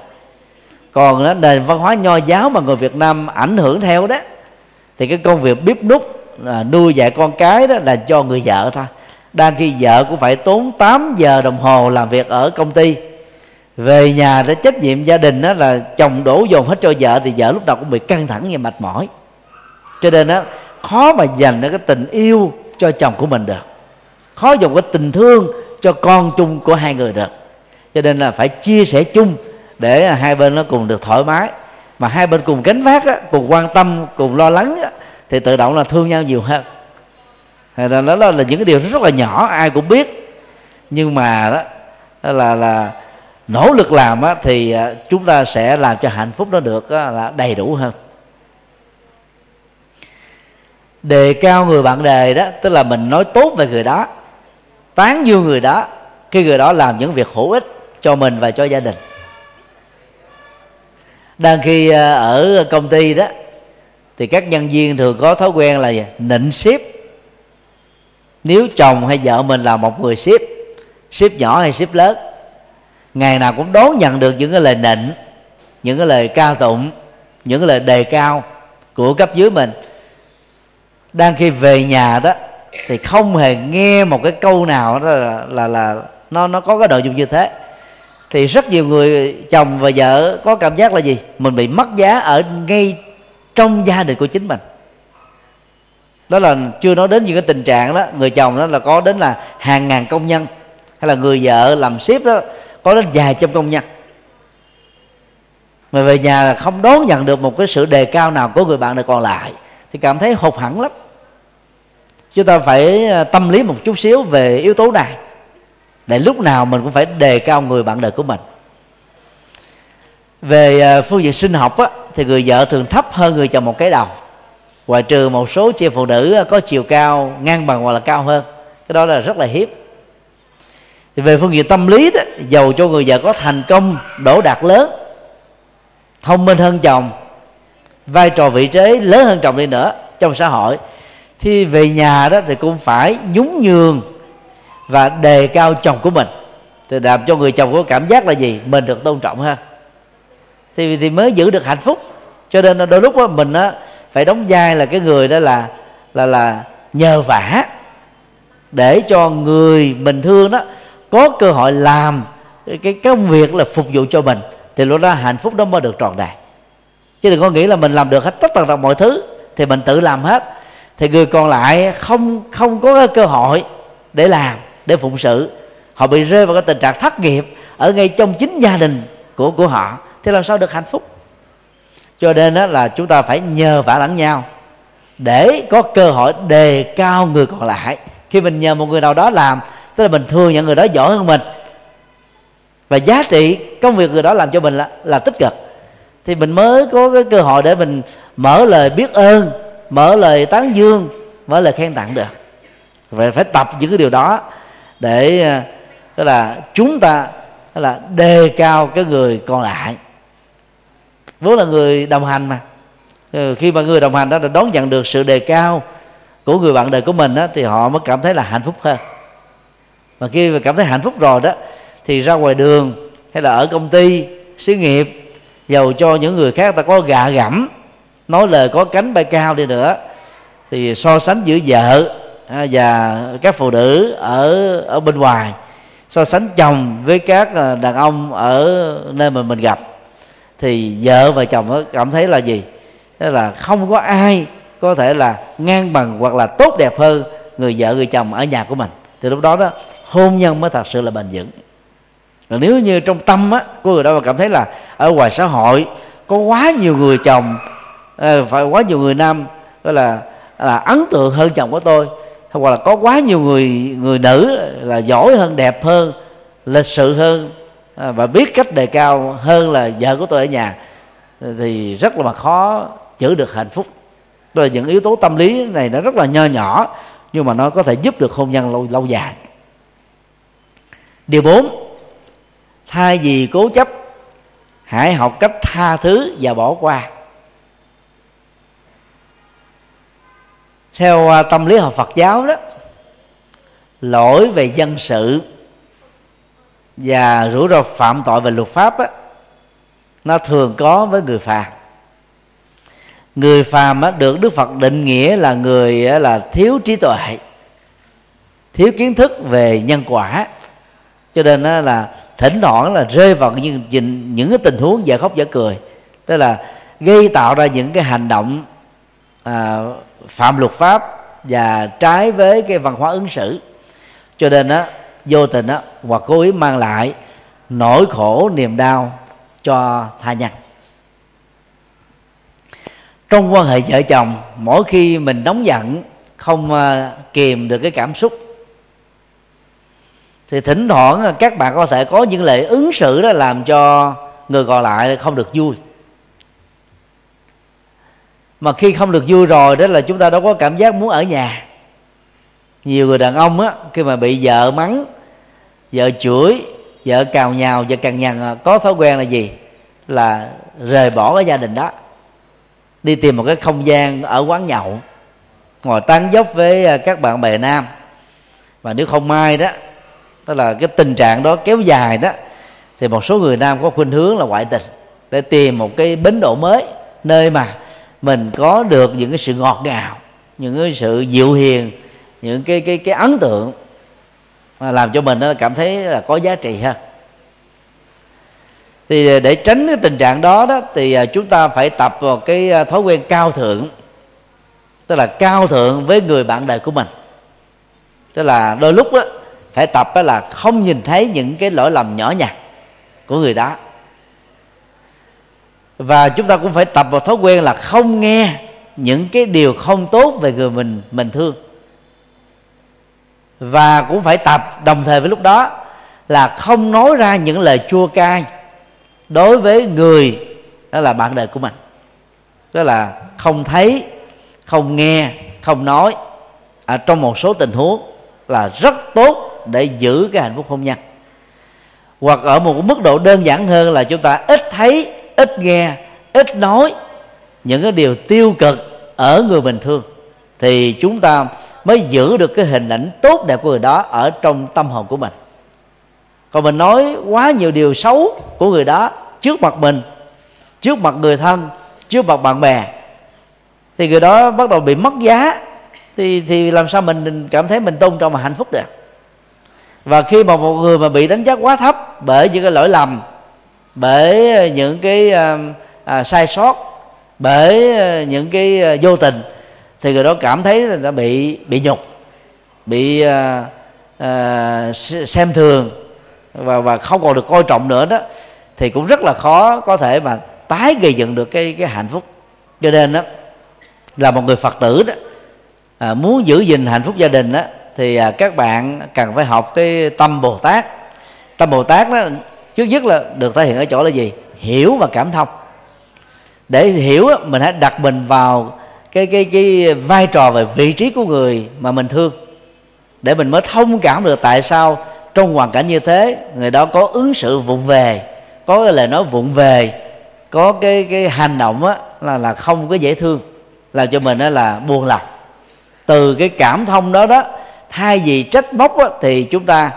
Còn đó, nền văn hóa nho giáo mà người việt nam ảnh hưởng theo đó thì cái công việc bếp nút à, nuôi dạy con cái đó là cho người vợ thôi. Đang khi vợ cũng phải tốn 8 giờ đồng hồ làm việc ở công ty về nhà để trách nhiệm gia đình đó là chồng đổ dồn hết cho vợ thì vợ lúc đầu cũng bị căng thẳng và mệt mỏi. Cho nên đó khó mà dành cái tình yêu cho chồng của mình được. Khó dùng cái tình thương cho con chung của hai người được. Cho nên là phải chia sẻ chung để hai bên nó cùng được thoải mái. Mà hai bên cùng gánh vác á, cùng quan tâm cùng lo lắng á, thì tự động là thương nhau nhiều hơn. Thì đó là những cái điều rất là nhỏ ai cũng biết. Nhưng mà đó là là nỗ lực làm á, thì à, chúng ta sẽ làm cho hạnh phúc nó được á, là đầy đủ hơn. Đề cao người bạn đề đó tức là mình nói tốt về người đó tán dương người đó khi người đó làm những việc hữu ích cho mình và cho gia đình. Đang khi à, ở công ty đó thì các nhân viên thường có thói quen là gì? nịnh ship nếu chồng hay vợ mình là một người ship ship nhỏ hay ship lớn ngày nào cũng đón nhận được những cái lời nịnh những cái lời ca tụng những cái lời đề cao của cấp dưới mình. Đang khi về nhà đó thì không hề nghe một cái câu nào đó là là, là nó nó có cái nội dung như thế. Thì rất nhiều người chồng và vợ có cảm giác là gì? Mình bị mất giá ở ngay trong gia đình của chính mình. Đó là chưa nói đến những cái tình trạng đó người chồng đó là có đến là hàng ngàn công nhân hay là người vợ làm ship đó có đến vài trăm công nhân. Mà về nhà là không đón nhận được một cái sự đề cao nào của người bạn này còn lại. Thì cảm thấy hụt hẳn lắm. Chúng ta phải à, tâm lý một chút xíu về yếu tố này. Để lúc nào mình cũng phải đề cao người bạn đời của mình. Về à, phương diện sinh học á, thì người vợ thường thấp hơn người chồng một cái đầu. Ngoài trừ một số chị phụ nữ có chiều cao ngang bằng hoặc là cao hơn. Cái đó là rất là hiếm thì về phương diện tâm lý đó, giàu cho người vợ có thành công, đổ đạt lớn, thông minh hơn chồng, vai trò vị trí lớn hơn chồng đi nữa trong xã hội, thì về nhà đó thì cũng phải nhún nhường và đề cao chồng của mình, thì làm cho người chồng có cảm giác là gì? Mình được tôn trọng ha. Thì thì mới giữ được hạnh phúc. Cho nên đôi lúc đó mình á, phải đóng vai là cái người đó là là là nhờ vả để cho người bình thường đó có cơ hội làm cái công việc là phục vụ cho mình, thì lúc đó hạnh phúc đó mới được trọn đầy chứ đừng có nghĩ là mình làm được hết tất cả mọi thứ, thì mình tự làm hết. Thì người còn lại không không có cơ hội để làm, để phụng sự. Họ bị rơi vào cái tình trạng thất nghiệp ở ngay trong chính gia đình của của họ. Thì làm sao được hạnh phúc? Cho nên đó là chúng ta phải nhờ vả lẫn nhau để có cơ hội đề cao người còn lại. Khi mình nhờ một người nào đó làm tức là mình thương nhận người đó giỏi hơn mình. Và giá trị công việc người đó làm cho mình là, là tích cực. Thì mình mới có cái cơ hội để mình mở lời biết ơn mở lời tán dương mở lời khen tặng được. Vậy phải tập những cái điều đó để à, tức là chúng ta tức là đề cao cái người còn lại. Vốn là người đồng hành mà. Ừ, khi mà người đồng hành đó là đón nhận được sự đề cao của người bạn đời của mình đó, thì họ mới cảm thấy là hạnh phúc hơn mà khi mà cảm thấy hạnh phúc rồi đó, thì ra ngoài đường hay là ở công ty, xí nghiệp, giàu cho những người khác ta có gạ gẫm, nói lời có cánh bay cao đi nữa, thì so sánh giữa vợ à, và các phụ nữ ở ở bên ngoài, so sánh chồng với các à, đàn ông ở nơi mà mình gặp, thì vợ và chồng cảm thấy là gì? Thế là không có ai có thể là ngang bằng hoặc là tốt đẹp hơn người vợ người chồng ở nhà của mình. Thì lúc đó đó hôn nhân mới thật sự là bền vững. Còn nếu như trong tâm á, của người đó mà cảm thấy là ở ngoài xã hội có quá nhiều người chồng ờ, phải quá nhiều người nam, gọi là là ấn tượng hơn chồng của tôi, hoặc là có quá nhiều người người nữ là giỏi hơn, đẹp hơn, lịch sự hơn à, và biết cách đề cao hơn là vợ của tôi ở nhà, thì rất là mà khó giữ được hạnh phúc. Đó là những yếu tố tâm lý này nó rất là nho nhỏ, nhưng mà nó có thể giúp được hôn nhân lâu lâu dài điều bốn thay vì cố chấp hãy học cách tha thứ và bỏ qua. Theo à, tâm lý học Phật giáo đó lỗi về dân sự và rủi ro phạm tội về luật pháp á, nó thường có với người phàm. Người phàm á, được đức phật định nghĩa là người á, là thiếu trí tuệ thiếu kiến thức về nhân quả cho nên là thỉnh thoảng là rơi vào những những cái tình huống giả khóc giả cười. Tức là gây tạo ra những cái hành động à, phạm luật pháp và trái với cái văn hóa ứng xử. Cho nên á vô tình á hoặc cố ý mang lại nỗi khổ niềm đau cho tha nhân. Trong quan hệ vợ chồng mỗi khi mình nóng giận không à, kìm được cái cảm xúc thì thỉnh thoảng các bạn có thể có những lệ ứng xử đó làm cho người còn lại không được vui. Mà khi không được vui rồi đó là chúng ta đâu có cảm giác muốn ở nhà. Nhiều người đàn ông á, khi mà bị vợ mắng, vợ chửi, vợ cào nhào, vợ cằn nhằn à, có thói quen là gì? Là rời bỏ cái gia đình đó. Đi tìm một cái không gian ở quán nhậu, ngồi tán dốc với à, các bạn bè nam. Và nếu không may đó tức là cái tình trạng đó kéo dài đó, thì một số người nam có khuynh hướng là ngoại tình để tìm một cái bến độ mới nơi mà mình có được những cái sự ngọt ngào, những cái sự dịu hiền, những cái cái cái ấn tượng mà làm cho mình nó cảm thấy là có giá trị hơn thì để tránh cái tình trạng đó đó, thì à, chúng ta phải tập vào cái à, thói quen cao thượng, tức là cao thượng với người bạn đời của mình. Tức là đôi lúc đó phải tập đó là không nhìn thấy những cái lỗi lầm nhỏ nhặt của người đó. Và chúng ta cũng phải tập vào thói quen là không nghe những cái điều không tốt về người mình mình thương. Và cũng phải tập đồng thời với lúc đó là không nói ra những lời chua cay đối với người đó là bạn đời của mình. Tức là không thấy không nghe không nói. À, trong một số tình huống là rất tốt để giữ cái hạnh phúc hôn nhân. Hoặc ở một mức độ đơn giản hơn là chúng ta ít thấy, ít nghe, ít nói những cái điều tiêu cực ở người bình thường, thì chúng ta mới giữ được cái hình ảnh tốt đẹp của người đó ở trong tâm hồn của mình. Còn mình nói quá nhiều điều xấu của người đó trước mặt mình, trước mặt người thân, trước mặt bạn bè, thì người đó bắt đầu bị mất giá, thì thì làm sao mình cảm thấy mình tôn trọng và hạnh phúc được? Và khi mà một người mà bị đánh giá quá thấp bởi những cái lỗi lầm bởi những cái à, à, sai sót bởi ờ, những cái à, vô tình thì người đó cảm thấy là đã bị bị nhục bị à, à, xem thường và và không còn được coi trọng nữa đó thì cũng rất là khó có thể mà tái gây dựng được cái cái hạnh phúc. Cho nên đó là một người phật tử đó à, muốn giữ gìn hạnh phúc gia đình đó thì à, các bạn cần phải học cái tâm bồ tát. Tâm bồ tát đó, trước nhất là được thể hiện ở chỗ là gì? Hiểu và cảm thông. Để hiểu mình hãy đặt mình vào cái cái cái vai trò về vị trí của người mà mình thương. Để mình mới thông cảm được tại sao trong hoàn cảnh như thế, người đó có ứng xử vụng về, có cái lời nói vụng về, có cái cái hành động á, là là không có dễ thương, làm cho mình đó là buồn lòng. Từ cái cảm thông đó đó thay vì trách móc á, thì chúng ta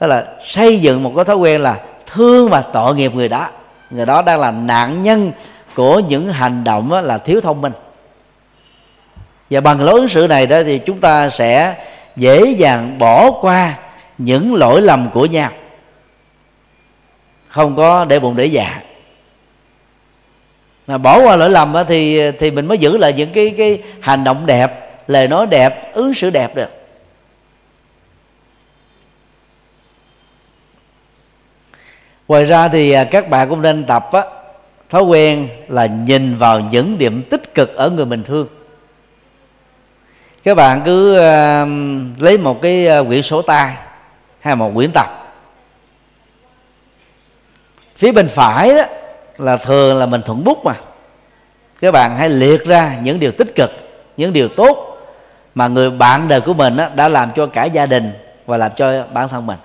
đó là xây dựng một cái thói quen là thương và tội nghiệp người đó. Người đó đang là nạn nhân của những hành động á, là thiếu thông minh. Và bằng lối ứng xử này đó thì chúng ta sẽ dễ dàng bỏ qua những lỗi lầm của nhau. Không có để bụng để dạ. Mà bỏ qua lỗi lầm thì thì mình mới giữ lại những cái cái hành động đẹp lời nói đẹp ứng xử đẹp được. Ngoài ra thì à, các bạn cũng nên tập á, thói quen là nhìn vào những điểm tích cực ở người mình thương. Các bạn cứ uh, lấy một cái à, quyển sổ tay hay một quyển tập. Phía bên phải đó là thường là mình thuận bút mà. Các bạn hãy liệt ra những điều tích cực những điều tốt mà người bạn đời của mình đã làm cho cả gia đình và làm cho bản thân mình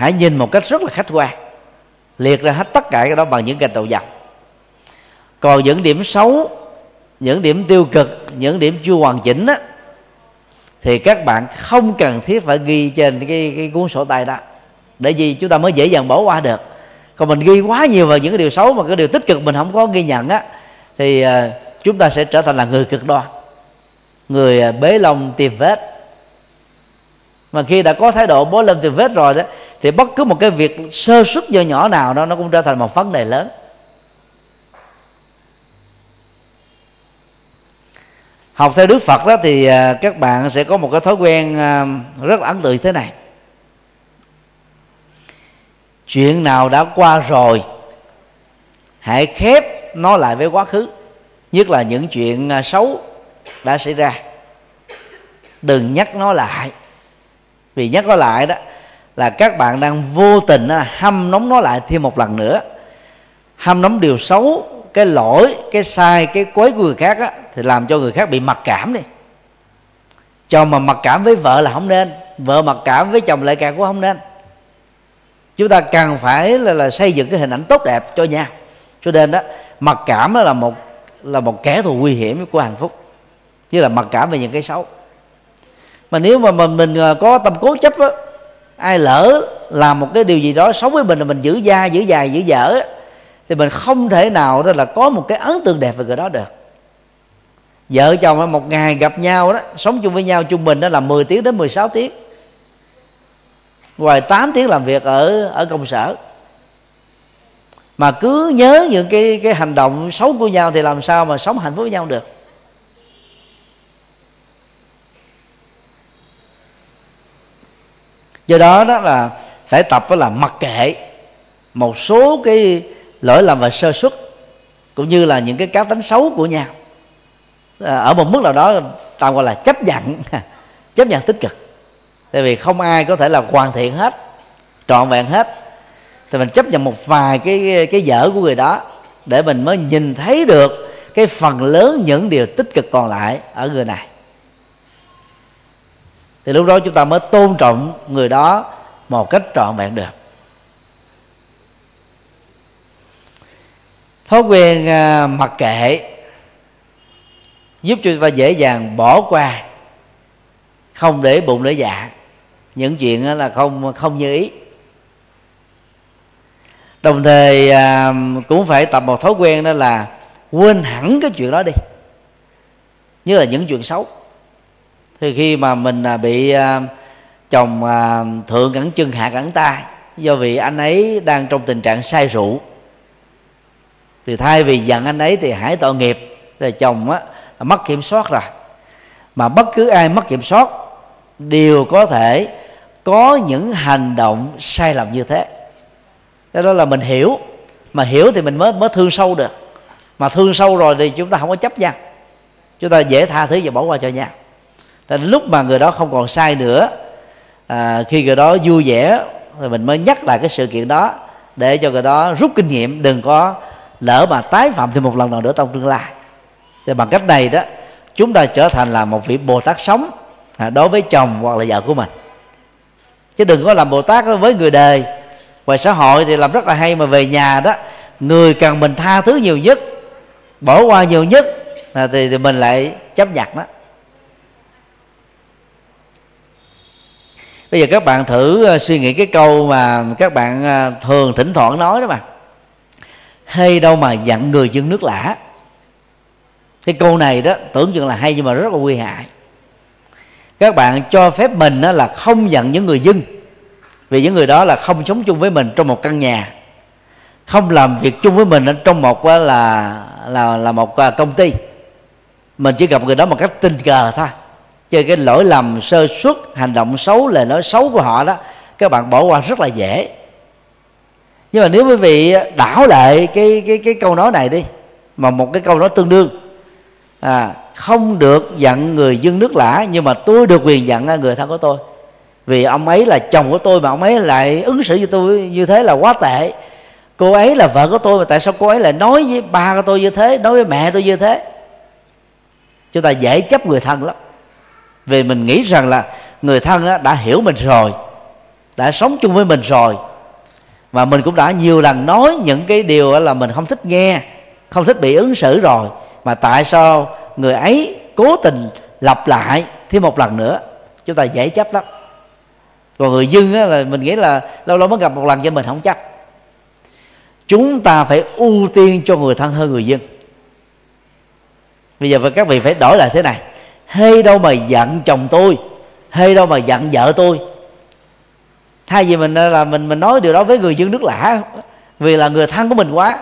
hãy nhìn một cách rất là khách quan liệt ra hết tất cả cái đó bằng những gạch đầu dòng. Còn những điểm xấu những điểm tiêu cực những điểm chưa hoàn chỉnh á, thì các bạn không cần thiết phải ghi trên cái, cái cuốn sổ tay đó. Để gì? Chúng ta mới dễ dàng bỏ qua được. Còn mình ghi quá nhiều vào những cái điều xấu mà cái điều tích cực mình không có ghi nhận á thì à, chúng ta sẽ trở thành là người cực đoan người à, bế lông tìm vết mà khi đã có thái độ bối lên từ vết rồi đó, thì bất cứ một cái việc sơ suất nhỏ nhỏ nào đó, nó cũng trở thành một vấn đề lớn. Học theo đức phật đó thì à, các bạn sẽ có một cái thói quen à, rất là ấn tượng thế này. Chuyện nào đã qua rồi, hãy khép nó lại với quá khứ, nhất là những chuyện à, xấu đã xảy ra. Đừng nhắc nó lại vì nhắc nó lại đó là các bạn đang vô tình à, hâm nóng nó lại thêm một lần nữa. Hâm nóng điều xấu cái lỗi cái sai cái quấy của người khác á, thì làm cho người khác bị mặc cảm đi. Chồng mà mặc cảm với vợ là không nên vợ mặc cảm với chồng lại càng cũng không nên. Chúng ta cần phải là, là xây dựng cái hình ảnh tốt đẹp cho nhau. Cho nên đó mặc cảm đó là một là một kẻ thù nguy hiểm của hạnh phúc. Như là mặc cảm về những cái xấu mà nếu mà mình mình à, có tâm cố chấp á, ai lỡ làm một cái điều gì đó xấu với mình là mình giữ da, giữ dài, giữ dở thì mình không thể nào đó là có một cái ấn tượng đẹp về người đó được. Vợ chồng một ngày gặp nhau đó, sống chung với nhau, trung bình đó là 10 tiếng đến 16 tiếng. Ngoài 8 tiếng làm việc ở ở công sở. Mà cứ nhớ những cái cái hành động xấu của nhau thì làm sao mà sống hạnh phúc với nhau được? Do đó đó là phải tập đó là mặc kệ một số cái lỗi lầm và sơ suất cũng như là những cái cá tính xấu của nhau. À, ở một mức nào đó tạm gọi là chấp nhận chấp nhận tích cực. Tại vì không ai có thể là hoàn thiện hết trọn vẹn hết. Thì mình chấp nhận một vài cái cái dở của người đó để mình mới nhìn thấy được cái phần lớn những điều tích cực còn lại ở người này thì lúc đó chúng ta mới tôn trọng người đó một cách trọn vẹn được. Thói quen à, mặc kệ giúp cho chúng ta dễ dàng bỏ qua, không để bụng để dạ. Những chuyện là không không như ý. Đồng thời à, cũng phải tập một thói quen đó là quên hẳn cái chuyện đó đi. Như là những chuyện xấu thì khi mà mình à, bị à, chồng à, thượng cẳng chân, hạ cẳng tay, do vì anh ấy đang trong tình trạng say rượu, thì thay vì giận anh ấy thì hãy tội nghiệp. Là chồng á mất kiểm soát rồi. Mà bất cứ ai mất kiểm soát, đều có thể có những hành động sai lầm như thế. Cái đó là mình hiểu. Mà hiểu thì mình mới mới thương sâu được. Mà thương sâu rồi thì chúng ta không có chấp nhận. Chúng ta dễ tha thứ và bỏ qua cho nhau. Nên lúc mà người đó không còn sai nữa à, khi người đó vui vẻ thì mình mới nhắc lại cái sự kiện đó để cho người đó rút kinh nghiệm đừng có lỡ mà tái phạm thêm một lần nào nữa trong tương lai. Thì bằng cách này đó chúng ta trở thành là một vị bồ tát sống à, đối với chồng hoặc là vợ của mình. Chứ đừng có làm bồ tát với người đời. Ngoài xã hội thì làm rất là hay mà về nhà đó người cần mình tha thứ nhiều nhất bỏ qua nhiều nhất à, thì, thì mình lại chấp nhận đó. Bây giờ các bạn thử ờ, suy nghĩ cái câu mà các bạn ờ, thường thỉnh thoảng nói đó mà. Hay đâu mà dặn người dân nước lã. Cái câu này đó, tưởng chừng là hay nhưng mà rất là nguy hại. Các bạn cho phép mình đó là không giận những người dân. Vì những người đó là không sống chung với mình trong một căn nhà. Không làm việc chung với mình trong một là là là một à, công ty. Mình chỉ gặp người đó một cách tình cờ thôi cho cái lỗi lầm sơ suất, hành động xấu lời nói xấu của họ đó, các bạn bỏ qua rất là dễ. Nhưng mà nếu quý vị đảo lại cái cái cái câu nói này đi, mà một cái câu nói tương đương à không được giận người dân nước lã, nhưng mà tôi được quyền giận à, người thân của tôi. Vì ông ấy là chồng của tôi mà ông ấy lại ứng xử với tôi, như thế là quá tệ. Cô ấy là vợ của tôi mà tại sao cô ấy lại nói với ba của tôi như thế, nói với mẹ tôi như thế? Chúng ta dễ chấp người thân lắm vì mình nghĩ rằng là người thân đã hiểu mình rồi, đã sống chung với mình rồi. Và mình cũng đã nhiều lần nói những cái điều là mình không thích nghe, không thích bị ứng xử rồi. Mà tại sao người ấy cố tình lặp lại thêm một lần nữa? Chúng ta dễ chấp lắm. Còn người dân là mình nghĩ là lâu lâu mới gặp một lần cho mình không chấp. Chúng ta phải ưu tiên cho người thân hơn người dân bây giờ các vị phải đổi lại thế này hay đâu mà giận chồng tôi. Hay đâu mà giận vợ tôi. Thay vì mình là mình mình nói điều đó với người dân nước lạ vì là người thân của mình quá.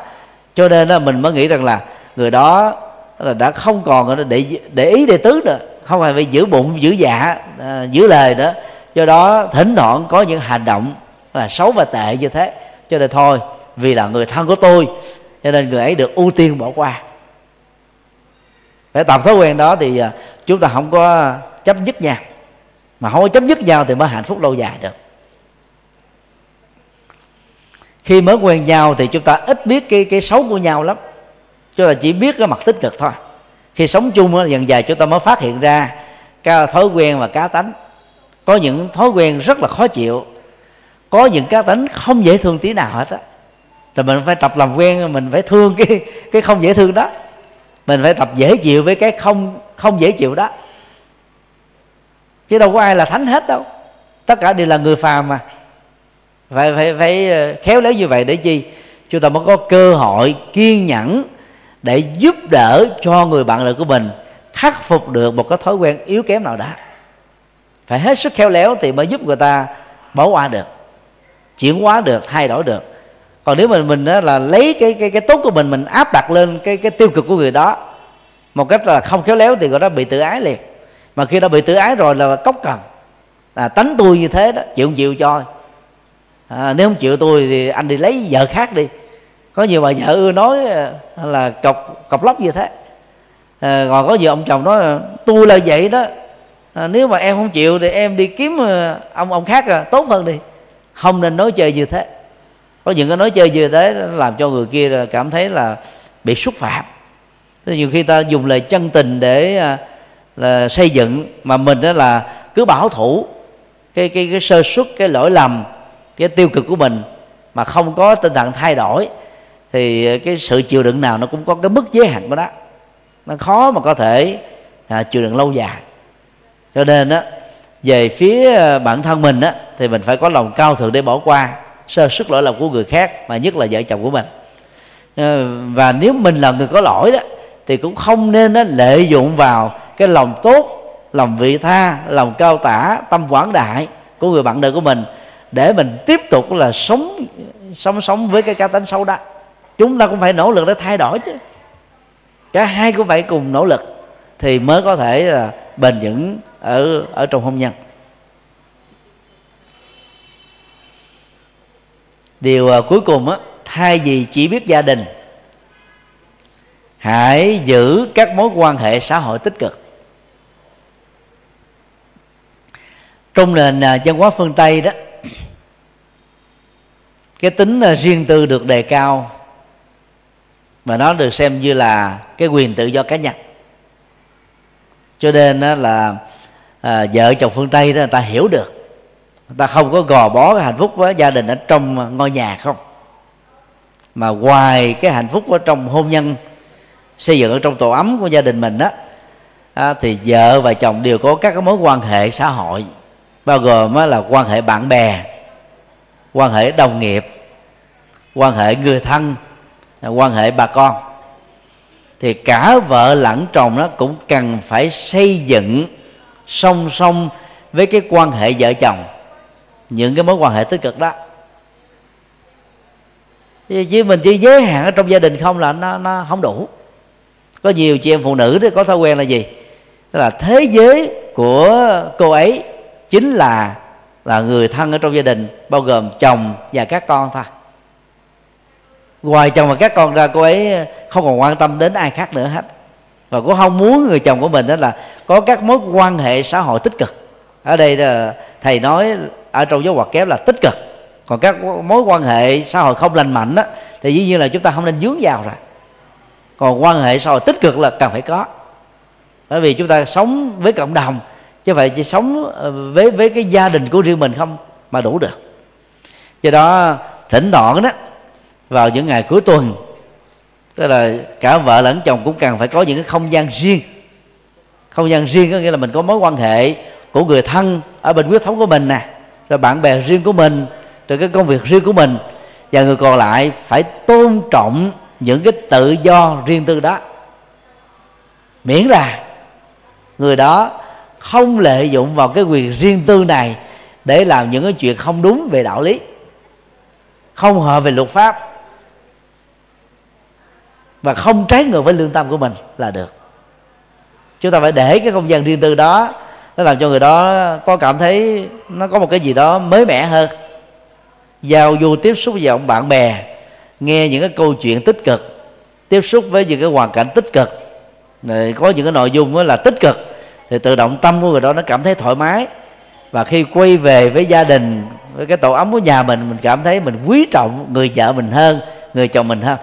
Cho nên là mình mới nghĩ rằng là người đó là đã không còn để để ý để tứ nữa. Không phải phải giữ bụng giữ dạ à, giữ lời nữa. Do đó thỉnh thoảng có những hành động là xấu và tệ như thế. Cho nên thôi vì là người thân của tôi cho nên người ấy được ưu tiên bỏ qua để tập thói quen đó thì à, chúng ta không có chấp nhất nhau. Mà không có chấp nhất nhau thì mới hạnh phúc lâu dài được. Khi mới quen nhau thì chúng ta ít biết cái cái xấu của nhau lắm. Chúng ta chỉ biết cái mặt tích cực thôi. Khi sống chung dần dài chúng ta mới phát hiện ra cái thói quen và cá tánh. Có những thói quen rất là khó chịu. Có những cá tánh không dễ thương tí nào hết á. Rồi mình phải tập làm quen, mình phải thương cái cái không dễ thương đó mình phải tập dễ chịu với cái không không dễ chịu đó. Chứ đâu có ai là thánh hết đâu. Tất cả đều là người phàm mà. Phải phải phải ờ, khéo léo như vậy để chi? Chúng ta mới có cơ hội kiên nhẫn để giúp đỡ cho người bạn đời của mình khắc phục được một cái thói quen yếu kém nào đó. Phải hết sức khéo léo thì mới giúp người ta bỏ qua được, chuyển hóa được, thay đổi được còn nếu mình mình đó là lấy cái cái cái tốt của mình mình áp đặt lên cái cái tiêu cực của người đó một cách là không khéo léo thì gọi đó bị tự ái liền. Mà khi đã bị tự ái rồi là cốc cần. Là tánh tôi như thế đó chịu không chịu cho. À, nếu không chịu tôi thì anh đi lấy vợ khác đi. Có nhiều bà vợ ưa nói à, là cọc cọc lóc như thế. À, còn có nhiều ông chồng nói à, tôi là vậy đó. À, nếu mà em không chịu thì em đi kiếm à, ông ông khác à, tốt hơn đi. Không nên nói chơi như thế có những cái nói chơi như thế làm cho người kia cảm thấy là bị xúc phạm. Thế nhiều khi ta dùng lời chân tình để à, là xây dựng mà mình đó là cứ bảo thủ cái cái cái sơ suất cái lỗi lầm cái tiêu cực của mình mà không có tinh thần thay đổi thì cái sự chịu đựng nào nó cũng có cái mức giới hạn của nó. Nó khó mà có thể à, chịu đựng lâu dài. Cho nên á về phía à, bản thân mình á thì mình phải có lòng cao thượng để bỏ qua sơ sức lỗi lầm của người khác mà nhất là vợ chồng của mình. Ờ, và nếu mình là người có lỗi đó thì cũng không nên đó, lợi dụng vào cái lòng tốt lòng vị tha lòng cao tả tâm quảng đại của người bạn đời của mình để mình tiếp tục là sống sống sống với cái cá tính sâu đó. Chúng ta cũng phải nỗ lực để thay đổi chứ. Cả hai cũng phải cùng nỗ lực thì mới có thể là bền vững ở ở trong hôn nhân. Điều uh, cuối cùng á thay vì chỉ biết gia đình hãy giữ các mối quan hệ xã hội tích cực. Trong nền à, văn hóa phương tây đó cái tính à, riêng tư được đề cao và nó được xem như là cái quyền tự do cá nhân. Cho nên là à, vợ chồng phương tây đó người ta hiểu được ta không có gò bó cái hạnh phúc với gia đình ở trong ngôi nhà không? Mà ngoài cái hạnh phúc ở trong hôn nhân xây dựng ở trong tổ ấm của gia đình mình đó à, thì vợ và chồng đều có các cái mối quan hệ xã hội. Bao gồm là quan hệ bạn bè quan hệ đồng nghiệp quan hệ người thân quan hệ bà con. Thì cả vợ lẫn chồng nó cũng cần phải xây dựng song song với cái quan hệ vợ chồng những cái mối quan hệ tích cực đó. Chứ mình chỉ giới hạn ở trong gia đình không là nó nó không đủ. Có nhiều chị em phụ nữ thì có thói quen là gì? Tức là thế giới của cô ấy chính là là người thân ở trong gia đình, bao gồm chồng và các con thôi. Ngoài chồng và các con ra, cô ấy không còn quan tâm đến ai khác nữa hết. Và cũng không muốn người chồng của mình đó là có các mối quan hệ xã hội tích cực. Ở đây là thầy nói ở trong giáo hoạt kéo là tích cực. Còn các mối quan hệ xã hội không lành mạnh đó thì dĩ nhiên là chúng ta không nên dướng vào rồi. Còn quan hệ xã hội tích cực là cần phải có. Bởi vì chúng ta sống với cộng đồng, chứ phải chỉ sống ờ, với với cái gia đình của riêng mình không mà đủ được. Do đó, thỉnh thoảng đó, vào những ngày cuối tuần, tức là cả vợ lẫn chồng cũng cần phải có những cái không gian riêng. Không gian riêng có nghĩa là mình có mối quan hệ của người thân ở bên huyết thống của mình nè rồi bạn bè riêng của mình rồi cái công việc riêng của mình. Và người còn lại phải tôn trọng những cái tự do riêng tư đó. Miễn là người đó không lợi dụng vào cái quyền riêng tư này để làm những cái chuyện không đúng về đạo lý, không hợp về luật pháp, và không trái ngược với lương tâm của mình là được. Chúng ta phải để cái không gian riêng tư đó nó làm cho người đó có cảm thấy nó có một cái gì đó mới mẻ hơn. Giao du tiếp xúc với ông bạn bè, nghe những cái câu chuyện tích cực, tiếp xúc với những cái hoàn cảnh tích cực. Rồi có những cái nội dung đó là tích cực, thì tự động tâm của người đó nó cảm thấy thoải mái. Và khi quay về với gia đình, với cái tổ ấm của nhà mình mình cảm thấy mình quý trọng người vợ mình hơn, người chồng mình hơn.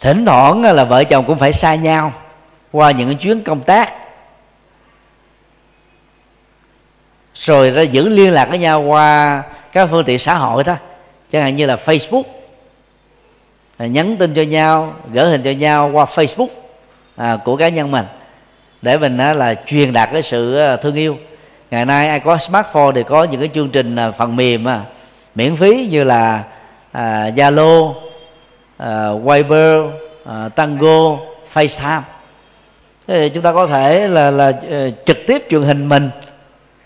Thỉnh thoảng là vợ chồng cũng phải xa nhau qua những chuyến công tác. Rồi ra giữ liên lạc với nhau qua các phương tiện xã hội đó chẳng hạn như là facebook. Nhắn tin cho nhau gửi hình cho nhau qua facebook à, của cá nhân mình. Để mình á, là truyền đạt cái sự à, thương yêu. Ngày nay ai có smartphone thì có những cái chương trình à, phần mềm à, miễn phí như là zalo à, Viber à, Tango FaceTime thế thì chúng ta có thể là là ờ, trực tiếp truyền hình mình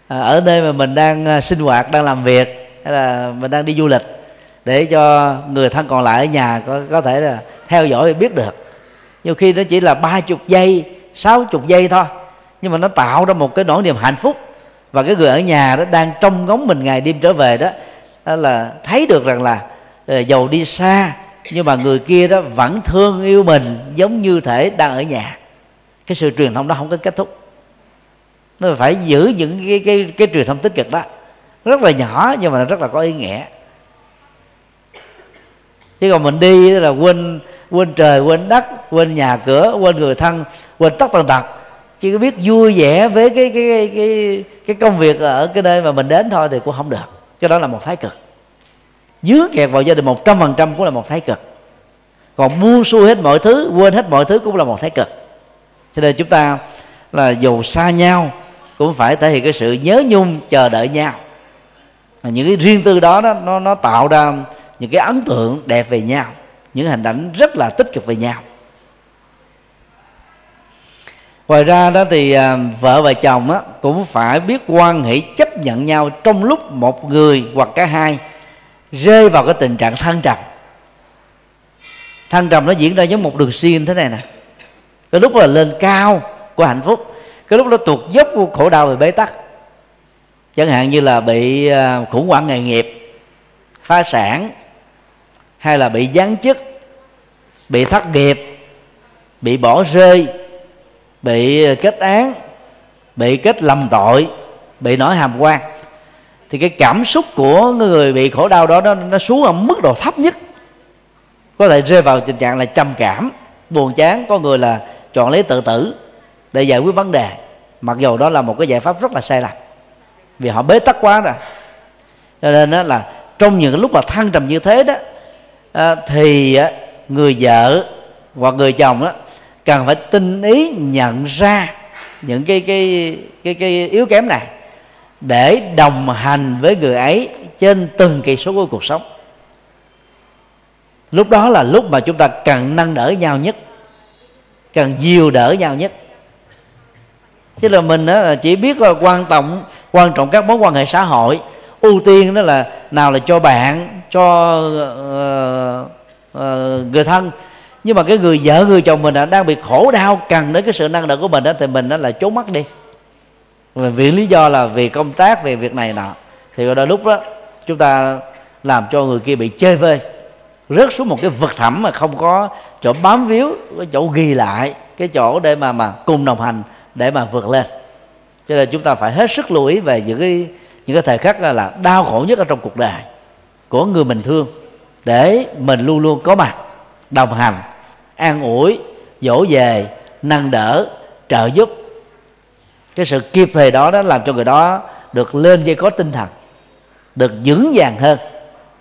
à, ở nơi mà mình đang à, sinh hoạt đang làm việc hay là mình đang đi du lịch để cho người thân còn lại ở nhà có có thể là theo dõi và biết được. Nhiều khi nó chỉ là ba chục giây sáu chục giây thôi nhưng mà nó tạo ra một cái nỗi niềm hạnh phúc. Và cái người ở nhà đó đang trông ngóng mình ngày đêm trở về đó, đó là thấy được rằng là ờ, dầu đi xa nhưng mà người kia đó vẫn thương yêu mình giống như thể đang ở nhà cái sự truyền thông đó không có kết thúc. Nó phải giữ những cái cái cái truyền thông tích cực đó. Rất là nhỏ nhưng mà rất là có ý nghĩa. Chứ còn mình đi là quên quên trời quên đất quên nhà cửa quên người thân quên tất tần tật. Chỉ có biết vui vẻ với cái cái cái cái, cái công việc ở cái nơi mà mình đến thôi thì cũng không được. Cái đó là một thái cực. Dướng kẹt vào gia đình một trăm phần trăm cũng là một thái cực. Còn buông xuôi hết mọi thứ quên hết mọi thứ cũng là một thái cực cho nên chúng ta là dù xa nhau cũng phải thể hiện cái sự nhớ nhung chờ đợi nhau. Và những cái riêng tư đó, đó nó nó tạo ra những cái ấn tượng đẹp về nhau những hình ảnh rất là tích cực về nhau. Ngoài ra đó thì à, vợ và chồng á, cũng phải biết quan hệ chấp nhận nhau trong lúc một người hoặc cả hai rơi vào cái tình trạng thăng trầm. Thăng trầm nó diễn ra giống một đường xiên thế này nè cái lúc là lên cao của hạnh phúc cái lúc nó tuột dốc của khổ đau và bế tắc. Chẳng hạn như là bị à, khủng hoảng nghề nghiệp phá sản hay là bị giáng chức bị thất nghiệp bị bỏ rơi bị kết án bị kết lầm tội bị nổi hàm quan. Thì cái cảm xúc của người bị khổ đau đó nó, nó xuống ở mức độ thấp nhất. Có thể rơi vào tình trạng là trầm cảm buồn chán. Có người là chọn lấy tự tử để giải quyết vấn đề. Mặc dù đó là một cái giải pháp rất là sai lầm, vì họ bế tắc quá rồi. Cho nên đó là trong những lúc mà thăng trầm như thế đó thì người vợ hoặc người chồng đó cần phải tinh ý nhận ra những cái cái cái cái yếu kém này để đồng hành với người ấy trên từng kỳ số của cuộc sống. Lúc đó là lúc mà chúng ta cần nâng đỡ nhau nhất cần dìu đỡ nhau nhất. Chứ là mình đó chỉ biết là quan trọng quan trọng các mối quan hệ xã hội. Ưu tiên đó là nào là cho bạn cho uh, uh, người thân. Nhưng mà cái người vợ người chồng mình đang bị khổ đau cần đến cái sự năng đỡ của mình đó thì mình đó là trốn mắt đi. Vì lý do là vì công tác về việc này nọ. Thì đôi lúc đó chúng ta làm cho người kia bị chơi vơi rớt xuống một cái vực thẳm mà không có chỗ bám víu cái chỗ ghi lại cái chỗ để mà mà cùng đồng hành để mà vượt lên. Cho nên chúng ta phải hết sức lưu ý về những cái những cái thời khắc là, là đau khổ nhất ở trong cuộc đời của người mình thương để mình luôn luôn có mặt đồng hành an ủi dỗ về nâng đỡ trợ giúp. Cái sự kịp thời đó đó làm cho người đó được lên dây có tinh thần được vững vàng hơn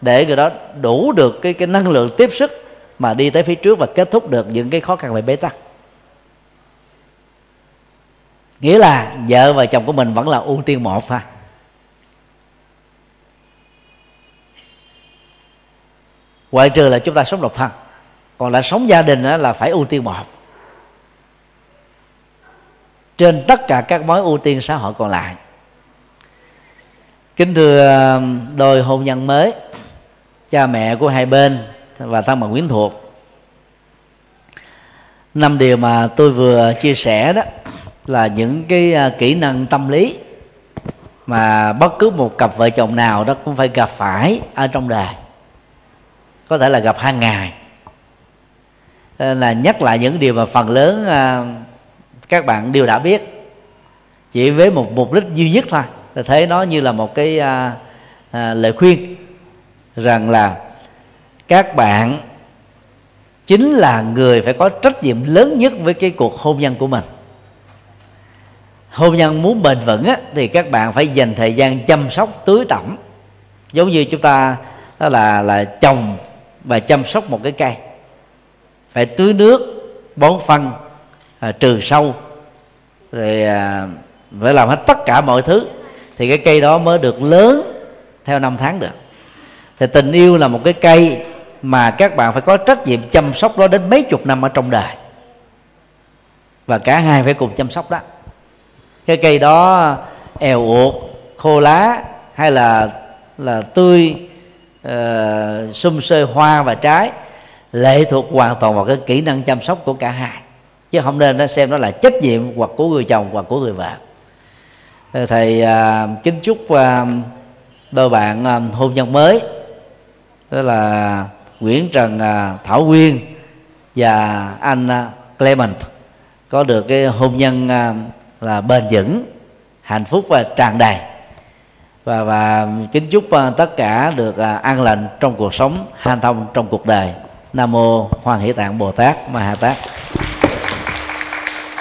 để người đó đủ được cái cái năng lượng tiếp sức mà đi tới phía trước và kết thúc được những cái khó khăn về bế tắc. Nghĩa là vợ và chồng của mình vẫn là ưu tiên một thôi. Ngoại trừ là chúng ta sống độc thân, còn là sống gia đình là phải ưu tiên một. Trên tất cả các mối ưu tiên xã hội còn lại. Kính thưa ờ, đôi hôn nhân mới cha mẹ của hai bên và thân bằng quyến thuộc. Năm điều mà tôi vừa chia sẻ đó là những cái à, kỹ năng tâm lý mà bất cứ một cặp vợ chồng nào đó cũng phải gặp phải ở trong đời. Có thể là gặp hàng ngày. Ờ, là nhắc lại những điều mà phần lớn à, các bạn đều đã biết. Chỉ với một mục đích duy nhất thôi, là thấy nó như là một cái à, lời khuyên rằng là các bạn chính là người phải có trách nhiệm lớn nhất với cái cuộc hôn nhân của mình. Hôn nhân muốn bền vững á, thì các bạn phải dành thời gian chăm sóc tưới tẩm. Giống như chúng ta đó là là trồng và chăm sóc một cái cây. Phải tưới nước bón phân à, trừ sâu rồi à, phải làm hết tất cả mọi thứ. Thì cái cây đó mới được lớn theo năm tháng được thì tình yêu là một cái cây mà các bạn phải có trách nhiệm chăm sóc nó đến mấy chục năm ở trong đời. Và cả hai phải cùng chăm sóc đó. Cái cây đó èo uột khô lá hay là là tươi ờ, uh, xum xơi hoa và trái lệ thuộc hoàn toàn vào cái kỹ năng chăm sóc của cả hai. Chứ không nên nó xem đó là trách nhiệm hoặc của người chồng hoặc của người vợ. Ờ, thầy uh, kính chúc uh, đôi bạn uh, hôn nhân mới đó là Nguyễn Trần à, Thảo Quyên và anh à, Clement có được cái hôn nhân à, là bền vững, hạnh phúc và tràn đầy. Và và kính chúc tất cả được an lành trong cuộc sống hanh thông trong cuộc đời. Nam mô hoàng hỷ tạng bồ tát ma ha tát.